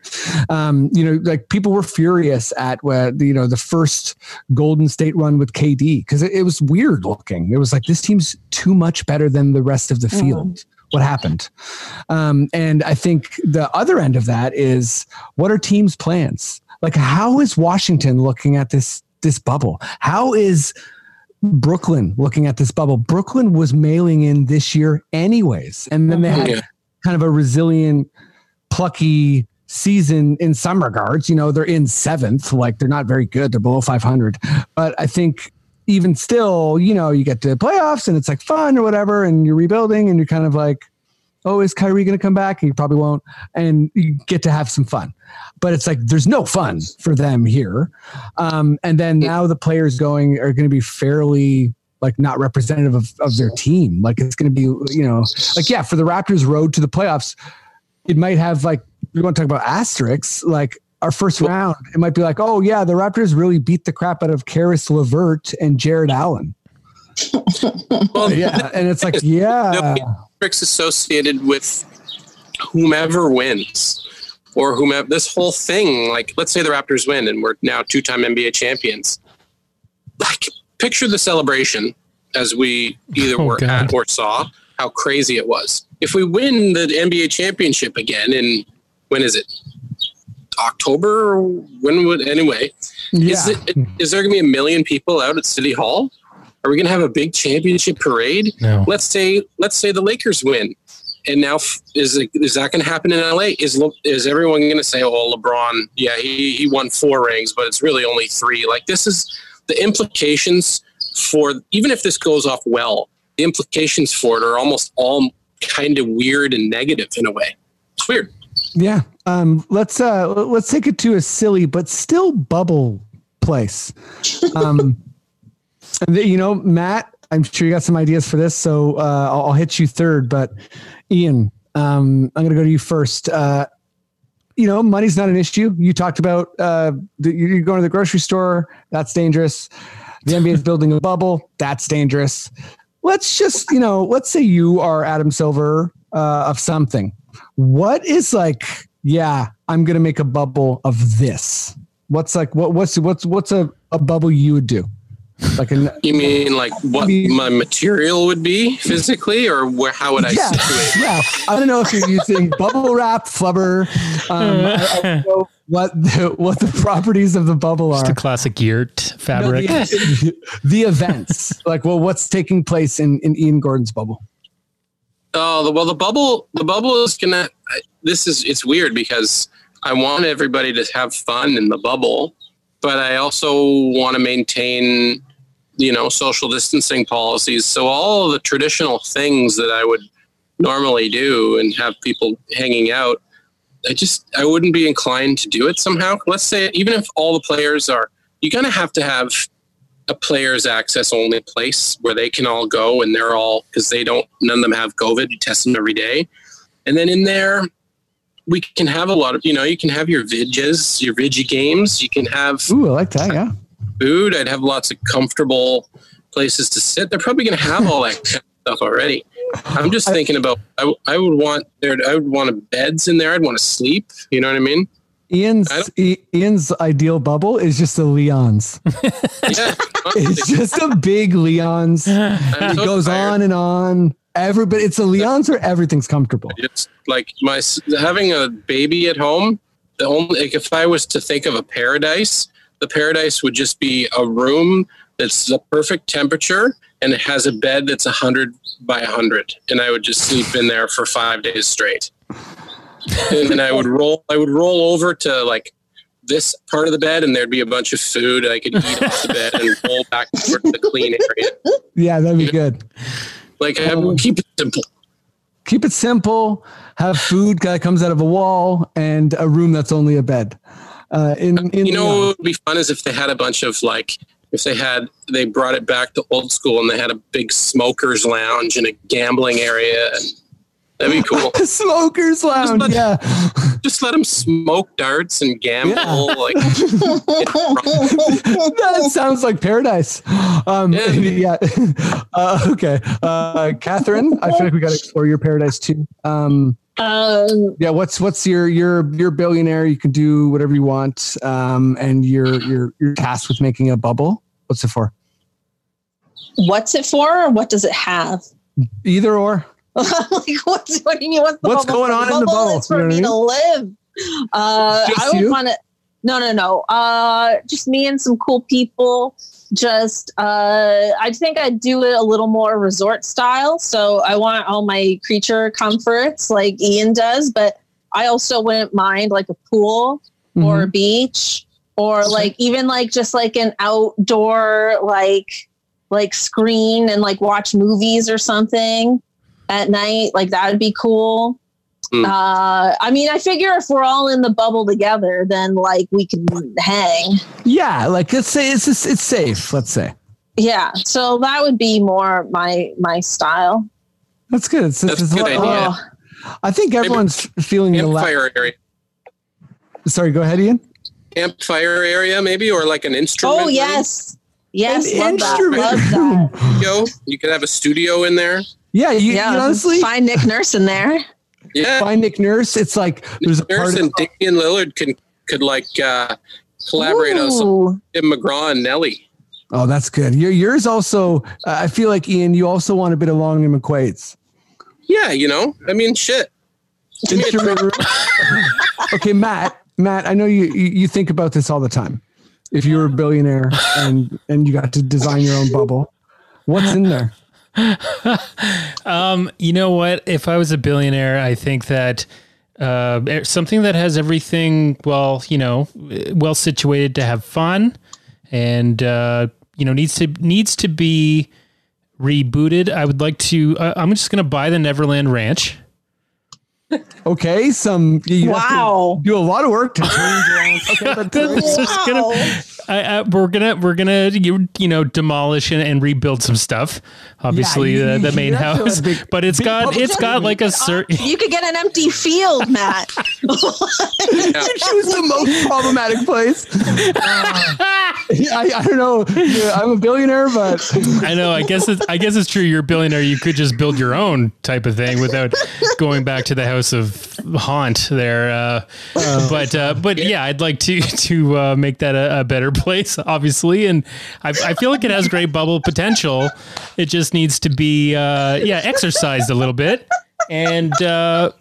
Speaker 4: Um, you know, like people were furious at the, you know the first Golden State run with KD because it, it was weird looking. It was like this team's too much better than the rest of the field. What happened? Um, and I think the other end of that is what are teams' plans? Like, how is Washington looking at this this bubble? How is Brooklyn looking at this bubble? Brooklyn was mailing in this year, anyways, and then they had
Speaker 2: Yeah.
Speaker 4: kind of a resilient, plucky season in some regards. You know, they're in seventh, like they're not very good. They're below 500. But I think even still, you know, you get to playoffs and it's like fun or whatever, and you're rebuilding and you're kind of like, oh, is Kyrie going to come back? He probably won't. And you get to have some fun. But it's like there's no fun for them here. Um, and then now the players going are going to be fairly like not representative of, of their team. Like it's going to be, you know, like yeah, for the Raptors' road to the playoffs, it might have like we want to talk about asterisks. Like our first round, it might be like, oh yeah, the Raptors really beat the crap out of Caris LeVert and Jarrett Allen.
Speaker 2: Well,
Speaker 4: Yeah, and it's like yeah,
Speaker 2: tricks associated with whomever wins or whomever this whole thing like let's say the raptors win and we're now two-time nba champions. Like picture the celebration as we either
Speaker 3: Oh,
Speaker 2: were
Speaker 3: God.
Speaker 2: at or saw how crazy it was. If we win the nba championship again in when is it? October? Or when would anyway.
Speaker 4: Yeah.
Speaker 2: is, it, is there gonna be a million people out at city hall are we gonna have a big championship parade
Speaker 3: No.
Speaker 2: let's say let's say the Lakers win, and now f- is it, is that going to happen in LA? Is Le- is everyone going to say, "Oh, LeBron, yeah, he he won four rings, but it's really only three. Like this is the implications for even if this goes off well, the implications for it are almost all kind of weird and negative in a way. It's weird.
Speaker 4: Yeah. Um, let's uh, let's take it to a silly but still bubble place. Um, and the- you know, Matt, I'm sure you got some ideas for this, so uh, I'll, I'll hit you third. But Ian, um, I'm going to go to you first. Uh, you know, money's not an issue. You talked about uh, the, you're going to the grocery store. That's dangerous. The NBA is building a bubble. That's dangerous. Let's just, you know, let's say you are Adam Silver uh, of something. What is like, yeah, I'm going to make a bubble of this. What's like, what, what's, what's, what's a, a bubble you would do? Like an,
Speaker 2: You mean like what
Speaker 4: mean-
Speaker 2: my material would be physically, or where, how would I
Speaker 4: yeah,
Speaker 2: situate?
Speaker 4: yeah. I don't know if you're using bubble wrap, flubber. Um, I, I don't know what the, what the properties of the bubble are.
Speaker 3: The classic yurt
Speaker 4: No,
Speaker 3: fabric.
Speaker 4: the, the events, like, well, what's taking place in, in Ian Gordon's bubble?
Speaker 2: Oh, the, well, the bubble, the bubble is gonna. I- This is it's weird because I want everybody to have fun in the bubble, but I also want to maintain, you know, social distancing policies. So all the traditional things that I would normally do and have people hanging out, I just I wouldn't be inclined to do it somehow. Let's say even if all the players are, you're gonna have to have a players access only place where they can all go and they're all because they don't none of them have covid you test them every day and then in there we can have a lot of you know you can have your vidges your vidgy games you can have
Speaker 4: Ooh, I like that. Yeah.
Speaker 2: Food i'd have lots of comfortable places to sit they're probably going to have all that kind of stuff already i'm just thinking about I, I would want there i would want beds in there i'd want to sleep you know what i mean
Speaker 4: Ian's
Speaker 2: I
Speaker 4: I, Ian's ideal bubble is just the Leons.
Speaker 2: yeah
Speaker 4: It's just a big Leons.
Speaker 2: I'm
Speaker 4: It
Speaker 2: so
Speaker 4: goes
Speaker 2: tired.
Speaker 4: on and on. Everybody, it's a Leons where everything's comfortable.
Speaker 2: It's like my having a baby at home. The only like if I was to think of a paradise, the paradise would just be a room that's the perfect temperature and it has a bed that's a hundred by a hundred, and I would just sleep in there for five days straight. And then I would roll. I would roll over to like this part of the bed, and there'd be a bunch of food I could eat off the bed and roll back over to the clean area.
Speaker 4: Yeah, that'd be good.
Speaker 2: Like I would keep it simple.
Speaker 4: Keep it simple. Have food that comes out of a wall and a room that's only a bed. Uh, in, in
Speaker 2: you know what would be fun is if they had a bunch of like if they had they brought it back to old school and they had a big smokers lounge and a gambling area and that'd be cool
Speaker 4: smokers lounge.
Speaker 2: let-
Speaker 4: Yeah,
Speaker 2: just let them smoke darts and gamble
Speaker 4: Yeah.
Speaker 2: like
Speaker 4: that sounds like paradise. Um,
Speaker 2: Yeah.
Speaker 4: yeah. Uh, okay, uh, Catherine. I feel like we got to explore your paradise too. Um,
Speaker 5: Um,
Speaker 4: yeah. What's what's your your your billionaire? You can do whatever you want. Um, and you're you're you're tasked with making a bubble. What's it for?
Speaker 6: What's it for? Or what does it have?
Speaker 4: Either or.
Speaker 6: like, what's, what do you mean? What's, the
Speaker 4: What's going on in the bubble?
Speaker 6: is for
Speaker 4: You know
Speaker 6: me
Speaker 4: what
Speaker 6: to live. Uh, I would want to. No, no, no. Uh, just me and some cool people. Just, uh, I think I'd do it a little more resort style. So I want all my creature comforts like Ian does, but I also wouldn't mind like a pool or a
Speaker 4: Mhm.
Speaker 6: beach or like even like just like an outdoor like like screen and like watch movies or something at night like that would be cool
Speaker 2: Hmm.
Speaker 6: uh i mean i figure if we're all in the bubble together then like we can hang
Speaker 4: Yeah, like let's say it's it's, it's safe. Let's say.
Speaker 5: Yeah, so that would be more my my style.
Speaker 4: That's good. It's,
Speaker 2: That's
Speaker 4: it's
Speaker 2: a good
Speaker 4: lot-
Speaker 2: idea.
Speaker 5: Oh,
Speaker 4: I think everyone's feeling the la-
Speaker 2: area.
Speaker 4: Sorry, go ahead, Ian.
Speaker 2: Campfire area, maybe, or like an instrument.
Speaker 5: oh
Speaker 2: room
Speaker 5: yes, yes,
Speaker 4: An
Speaker 5: love that.
Speaker 4: instrument
Speaker 5: Love that.
Speaker 4: room.
Speaker 2: Studio. You could have a studio in there.
Speaker 4: Yeah, you,
Speaker 5: Yeah,
Speaker 4: you honestly
Speaker 5: find Nick Nurse in there.
Speaker 2: Yeah.
Speaker 4: find Nick Nurse. It's like there's a part
Speaker 2: Nurse
Speaker 4: of,
Speaker 2: and Damian Lillard can could like uh, collaborate on some
Speaker 5: Ooh.
Speaker 2: Tim McGraw and Nelly.
Speaker 4: Oh, that's good. Your yours also. Uh, I feel like Ian, you also want a bit of Long and McQuade's
Speaker 2: Yeah, you know, I mean, shit.
Speaker 4: instrument room. okay, Matt. Matt, I know you, you you think about this all the time. If you were a billionaire and and you got to design your own bubble, what's in there?
Speaker 3: Um, you know what? If I was a billionaire, I think that uh, something that has everything well, you know, well situated to have fun, and uh, you know needs to needs to be rebooted. I would like to. Uh, I'm just going to buy the Neverland Ranch.
Speaker 4: Okay, some you have to
Speaker 5: Wow.
Speaker 4: do a lot of work to change around. Okay, but
Speaker 3: It's gonna- I, I, we're gonna we're gonna you, you know demolish and, and rebuild some stuff. Obviously,
Speaker 4: you-
Speaker 3: the, the main
Speaker 4: have to have
Speaker 3: house,
Speaker 4: big-
Speaker 3: but it's
Speaker 4: big
Speaker 3: got it's got like a certain.
Speaker 5: You could get an empty field, Matt.
Speaker 4: you choose the most problematic place. I, I don't know. I'm a billionaire, but
Speaker 3: I know. I guess it's, I guess it's true. You're a billionaire. You could just build your own type of thing without going back to the house of haunt there. Uh, but uh, but yeah, I'd like to to uh, make that a, a better place, obviously. And I, I feel like it has great bubble potential. It just needs to be uh, yeah exercised a little bit and. Uh,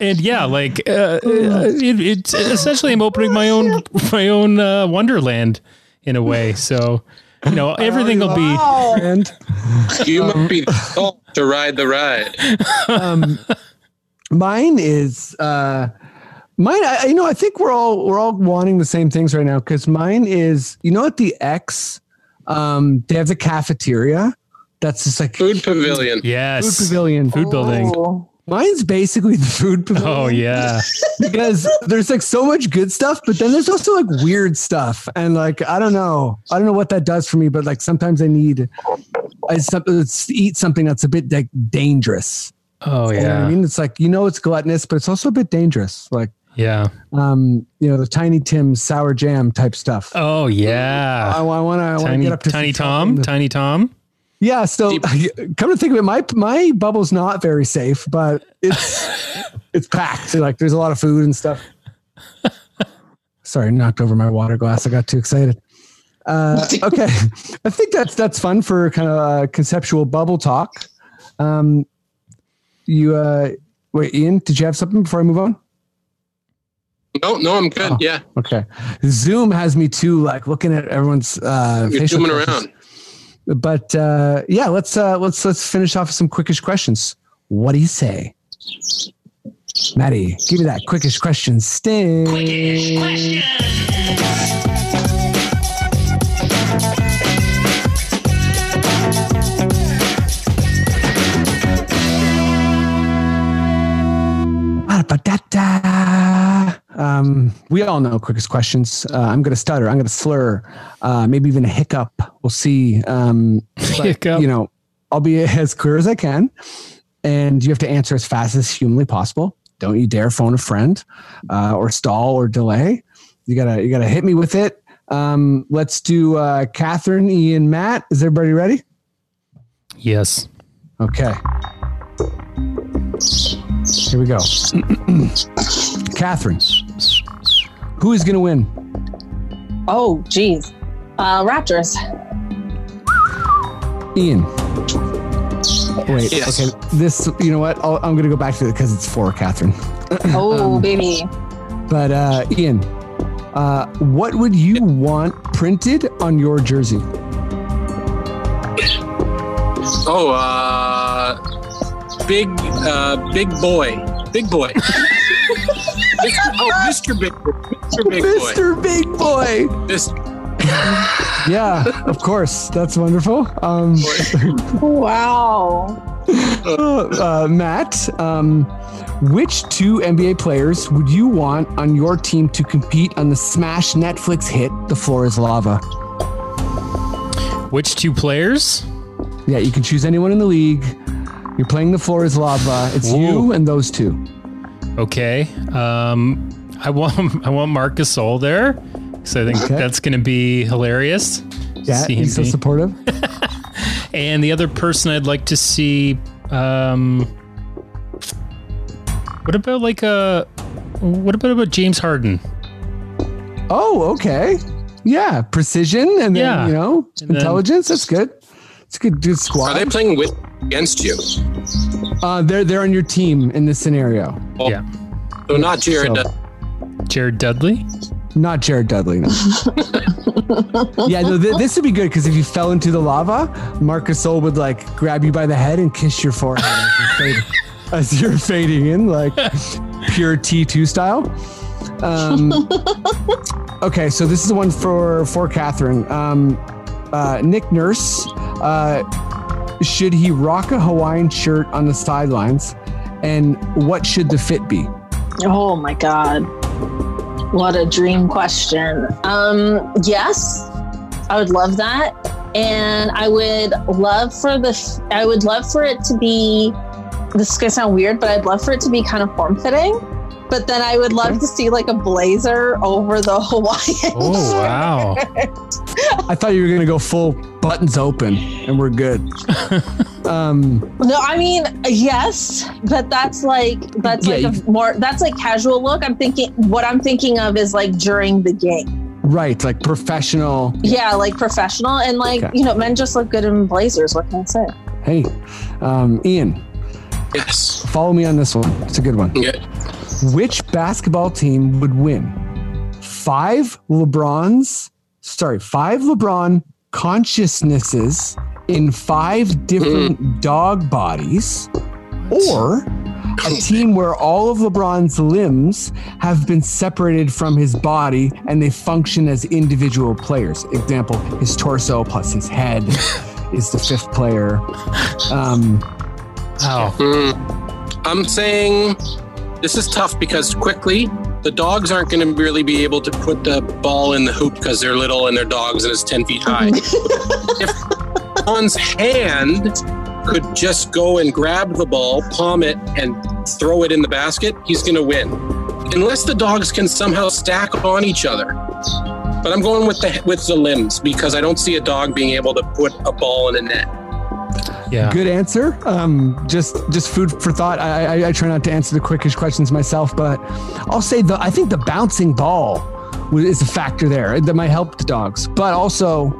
Speaker 3: and yeah, like uh, uh, it, it's essentially I'm opening my own my own uh, Wonderland in a way. So you know everything will be
Speaker 4: and
Speaker 2: You might be salt to ride the ride.
Speaker 4: um, mine is uh, mine. I, you know, I think we're all we're all wanting the same things right now because mine is you know at the X, um, they have the cafeteria. That's just like
Speaker 2: Food pavilion.
Speaker 3: yes
Speaker 4: food pavilion.
Speaker 3: food building.
Speaker 4: Mine's basically the food pavilion.
Speaker 3: Oh yeah,
Speaker 4: because there's like so much good stuff, but then there's also like weird stuff, and like I don't know, I don't know what that does for me, but like sometimes I need I eat something that's a bit like dangerous.
Speaker 3: oh
Speaker 4: You know what I mean, it's like you know it's gluttonous, but it's also a bit dangerous. Like
Speaker 3: yeah.
Speaker 4: um, you know, the Tiny Tim's sour jam type stuff.
Speaker 3: Oh yeah.
Speaker 4: I want to I want to
Speaker 3: Tiny
Speaker 4: get up to
Speaker 3: Tiny Tom,
Speaker 4: top.
Speaker 3: Tiny Tom.
Speaker 4: Yeah, so come to think of it, my my bubble's not very safe, but it's it's packed. Like there's a lot of food and stuff. Sorry, knocked over my water glass. I got too excited. Uh, okay, I think that's that's fun for kind of uh, conceptual bubble talk. Um, you uh, wait, Ian, did you have something before I move on?
Speaker 2: No, no, I'm good.
Speaker 4: Oh.
Speaker 2: Yeah,
Speaker 4: Okay, Zoom has me too, like looking at everyone's uh,
Speaker 2: you're
Speaker 4: facial
Speaker 2: zooming
Speaker 4: expressions.
Speaker 2: around.
Speaker 4: But uh, yeah, let's uh, let's let's finish off with some quickish questions. What do you say, Maddie? Give me that quickish question sting. Ba-da-ba-da-da. Um, we all know quickest questions. Uh, I'm going to stutter. I'm going to slur. Uh, maybe even a hiccup. We'll see. Um, but,
Speaker 3: Hiccup.
Speaker 4: You know, I'll be as clear as I can, and you have to answer as fast as humanly possible. Don't you dare phone a friend, uh, or stall or delay. You gotta you gotta hit me with it. Um, let's do uh, Catherine, Ian, Matt. Is everybody ready?
Speaker 3: Yes.
Speaker 4: Okay. Here we go. Catherine, who is going to win?
Speaker 5: Oh, geez. Uh, Raptors.
Speaker 4: Ian. Wait.
Speaker 2: Yes.
Speaker 4: Okay. This. You know what? I'll, I'm going to go back to it because it's for Catherine.
Speaker 5: Oh,
Speaker 4: Um,
Speaker 5: baby.
Speaker 4: But uh, Ian, uh, what would you want printed on your jersey?
Speaker 2: Oh, uh, big, uh, big boy, big boy. Mr. Oh, Mr. Big, Mr. Big Boy.
Speaker 4: Mr. Big Boy.
Speaker 2: Mr.
Speaker 4: Yeah, of course. That's wonderful. Um,
Speaker 5: Wow.
Speaker 4: uh, Matt, um, which two NBA players would you want on your team to compete on the smash Netflix hit "The Floor Is Lava"?
Speaker 3: Which two players?
Speaker 4: Yeah, you can choose anyone in the league. You're playing the floor is lava. It's
Speaker 3: Whoa.
Speaker 4: you and those two.
Speaker 3: Okay. Um, I want I want Marc Gasol there because I think
Speaker 4: Okay.
Speaker 3: that's going to be hilarious.
Speaker 4: Yeah,
Speaker 3: See
Speaker 4: he's so
Speaker 3: be-
Speaker 4: supportive.
Speaker 3: And the other person I'd like to see. Um, what about like a? What about about James Harden?
Speaker 4: Oh, okay. Yeah, precision and then
Speaker 3: Yeah.
Speaker 4: you know
Speaker 3: And then-
Speaker 4: intelligence. That's good. It's a good, good
Speaker 2: Are they playing with against you?
Speaker 4: uh, they're they're on your team in this scenario.
Speaker 3: Yeah,
Speaker 2: So not Jared.
Speaker 4: So-
Speaker 3: Jared Dudley.
Speaker 4: Not Jared Dudley. No. yeah, no. Th- this would be good because if you fell into the lava, Marc Gasol would like grab you by the head and kiss your forehead as you're fading, as you're fading in, like pure T two style. Um, okay, so this is the one for for Catherine. Um, uh, Nick Nurse. Uh, should he rock a Hawaiian shirt on the sidelines? And what should the fit be?
Speaker 5: Oh my god. What a dream question. Um yes. I would love that. And I would love for the I would love for it to be this is gonna sound weird, but I'd love for it to be kind of form fitting. But then I would love to see like a blazer over the Hawaiian.
Speaker 3: Oh wow!
Speaker 4: I thought you were gonna go full buttons open, and we're good. um,
Speaker 5: No, I mean yes, but that's like that's
Speaker 4: Yeah,
Speaker 5: like a more that's like casual look. I'm thinking what I'm thinking of is like during the game.
Speaker 4: right, like professional.
Speaker 5: Yeah, like professional and like
Speaker 4: Okay.
Speaker 5: you know, men just look good in blazers. What can I say?
Speaker 4: Hey, um, Ian,
Speaker 2: Yes.
Speaker 4: follow me on this one. It's a good one.
Speaker 2: Yeah.
Speaker 4: Which basketball team would win? Five LeBrons, sorry, five LeBron consciousnesses in five different dog bodies, or a team where all of LeBron's limbs have been separated from his body and they function as individual players. Example, his torso plus his head is the fifth player. Um,
Speaker 3: Wow.
Speaker 2: Hmm. I'm saying this is tough because quickly the dogs aren't going to really be able to put the ball in the hoop because they're little and they're dogs and it's 10 feet high. if one's hand could just go and grab the ball, palm it, and throw it in the basket, he's going to win. Unless the dogs can somehow stack on each other. But I'm going with the with the limbs because I don't see a dog being able to put a ball in a net.
Speaker 3: Yeah.
Speaker 4: Good answer. Um, just just food for thought. I, I I try not to answer the quickish questions myself, but I'll say the I think the bouncing ball is a factor there that might help the dogs. But also,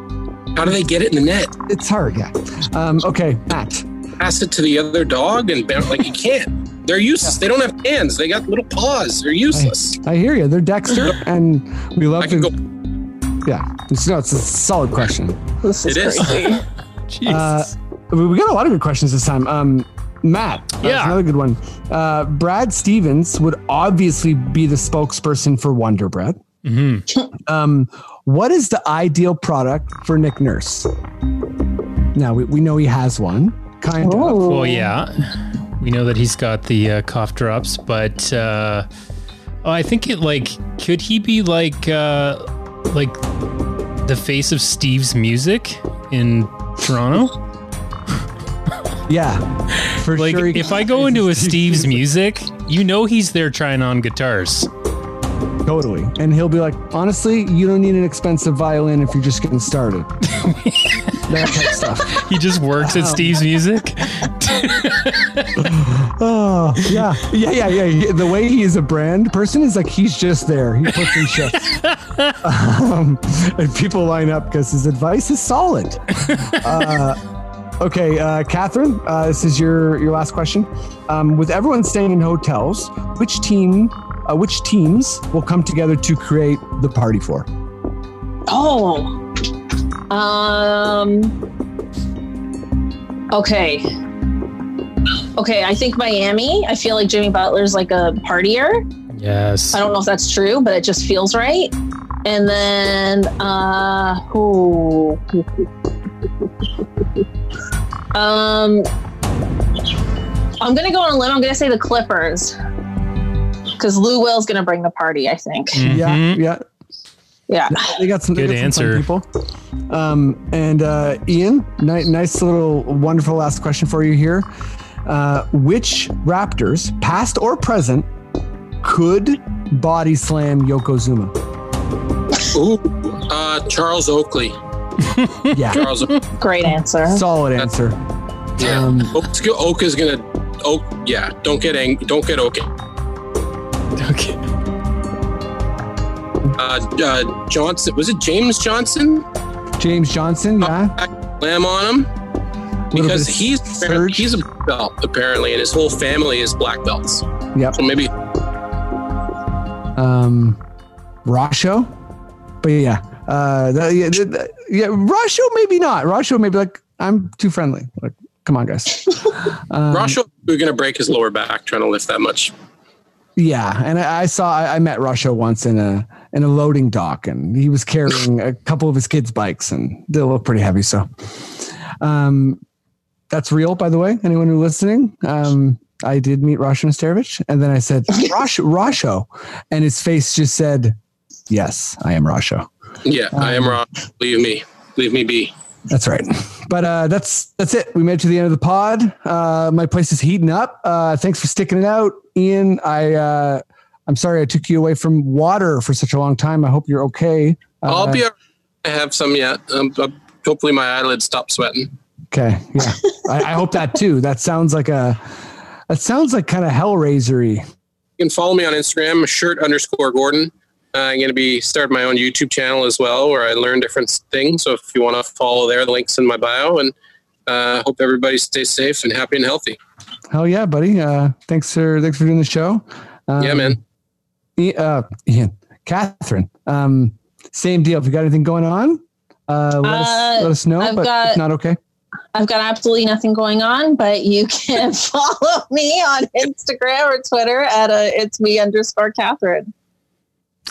Speaker 2: How do they get it in the net?
Speaker 4: it's hard. Yeah. Um, okay, Matt.
Speaker 2: pass it to the other dog and bounce like you can't. They're useless. They don't have hands. They got little paws. They're useless.
Speaker 4: I hear you. They're Dexter, and we love
Speaker 2: I can
Speaker 4: to.
Speaker 2: go.
Speaker 4: Yeah, it's no, it's a solid question.
Speaker 5: This is
Speaker 2: It is.
Speaker 5: crazy.
Speaker 3: Jeez.
Speaker 4: Uh, we got a lot of good questions this time. Um, Matt, that's
Speaker 3: Yeah.
Speaker 4: another good one. Uh, Brad Stevens would obviously be the spokesperson for Wonder Bread.
Speaker 3: Mhm.
Speaker 4: Um, what is the ideal product for Nick Nurse? Now we, we know he has one, kind of.
Speaker 3: Well, yeah, we know that he's got the uh, cough drops, but uh, oh, I think it like could he be like uh, like the face of Steve's music in Toronto?
Speaker 4: Yeah, for
Speaker 3: Like
Speaker 4: sure.
Speaker 3: if I go into a Steve's music, you know he's there trying on guitars.
Speaker 4: totally, and he'll be like, honestly, you don't need an expensive violin if you're just getting started. that type of stuff.
Speaker 3: He just works at Steve's music.
Speaker 4: Oh yeah, yeah, yeah, yeah. The way he is a brand person is like he's just there. He puts in shifts, um, and people line up because his advice is solid. Uh, okay, uh, Catherine, uh, this is your your last question. Um, with everyone staying in hotels, which team, uh, which teams will come together to create the party for?
Speaker 5: Oh. Um. Okay. Okay, I think Miami. I feel like Jimmy Butler's like a partier.
Speaker 3: Yes.
Speaker 5: I don't know if that's true, but it just feels right. And then, uh, who? Um, I'm gonna go on a limb. I'm gonna say the Clippers because Lou Will's gonna bring the party. I think.
Speaker 4: Yeah,
Speaker 3: Mhm.
Speaker 4: yeah.
Speaker 5: Yeah.
Speaker 4: They got some
Speaker 3: Good
Speaker 4: got some
Speaker 3: answer.
Speaker 4: people. Um, and uh, Ian, ni- nice little wonderful last question for you here. Uh, which Raptors, past or present, could body slam Yokozuna?
Speaker 2: Ooh, uh, Charles Oakley.
Speaker 4: Yeah,
Speaker 2: Charles.
Speaker 5: Great answer.
Speaker 4: solid answer.
Speaker 2: Yeah.
Speaker 4: Um,
Speaker 2: Oak is gonna. Oak. Yeah. Don't get ang- Don't get Oak.
Speaker 3: Okay.
Speaker 2: Uh, uh, Johnson. Was it James Johnson?
Speaker 4: James Johnson, yeah.
Speaker 2: Slam on him because he's
Speaker 4: surge.
Speaker 2: he's a belt apparently, and his whole family is black belts.
Speaker 4: Yep.
Speaker 2: So maybe
Speaker 4: Um, Rasho, but yeah, uh, the, yeah, the, the- yeah, Rasho maybe not. Rasho maybe like I'm too friendly. Like, come on, guys. Um,
Speaker 2: Rasho we're gonna break his lower back trying to lift that much.
Speaker 4: Yeah, and I, I saw I, I met Rasho once in a in a loading dock, and he was carrying a couple of his kids' bikes, and they look pretty heavy. So, um, that's real, by the way. Anyone who's listening, um, I did meet Rasho Nesterovic, and then I said Rasho, Rasho, and his face just said, "Yes, I am Rasho."
Speaker 2: Yeah, I
Speaker 4: Um,
Speaker 2: am wrong. Leave me. Leave me be.
Speaker 4: That's right. But uh, that's that's it. We made it to the end of the pod. Uh, my place is heating up. Uh, thanks for sticking it out, Ian. I uh, I'm sorry I took you away from water for such a long time. I hope you're okay. Uh,
Speaker 2: I'll be. right. I have some yet. Um, hopefully my eyelids stop sweating.
Speaker 4: okay. Yeah, I, I hope that too. That sounds like a that sounds like kind of hellraisery.
Speaker 2: You can follow me on Instagram, shirt underscore Gordon. Uh, I'm going to be starting my own YouTube channel as well, where I learn different things. So if you want to follow there, the link's in my bio. And uh, hope everybody stays safe and happy and healthy.
Speaker 4: Hell yeah, buddy. Uh, thanks for thanks for doing the show. Um,
Speaker 2: yeah, man.
Speaker 4: I- uh, Ian, Catherine. Um, same deal. If you got anything going on, uh, let, us,
Speaker 5: Uh,
Speaker 4: let us know.
Speaker 5: I've
Speaker 4: but
Speaker 5: got-
Speaker 4: if not okay.
Speaker 5: I've got absolutely nothing going on, but you can follow me on Instagram or Twitter at a it's me underscore Catherine.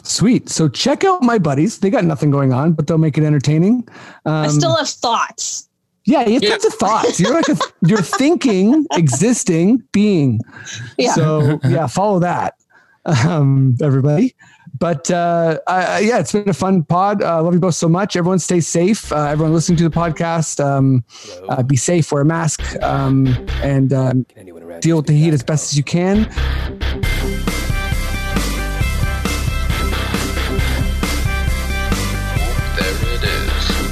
Speaker 4: Sweet. So check out my buddies. They got nothing going on, but they'll make it entertaining. Um,
Speaker 5: I still have thoughts.
Speaker 4: yeah, you have
Speaker 2: Yeah.
Speaker 4: tons of thoughts. You're like a, you're thinking, existing being.
Speaker 5: Yeah.
Speaker 4: So yeah, follow that, um, everybody. But uh, I, I- yeah, it's been a fun pod. I uh, love you both so much. Everyone stay safe. Uh, everyone listening to the podcast, um, uh, be safe. Wear a mask um, and um,
Speaker 1: Can anyone around
Speaker 4: deal with the heat as best as you can.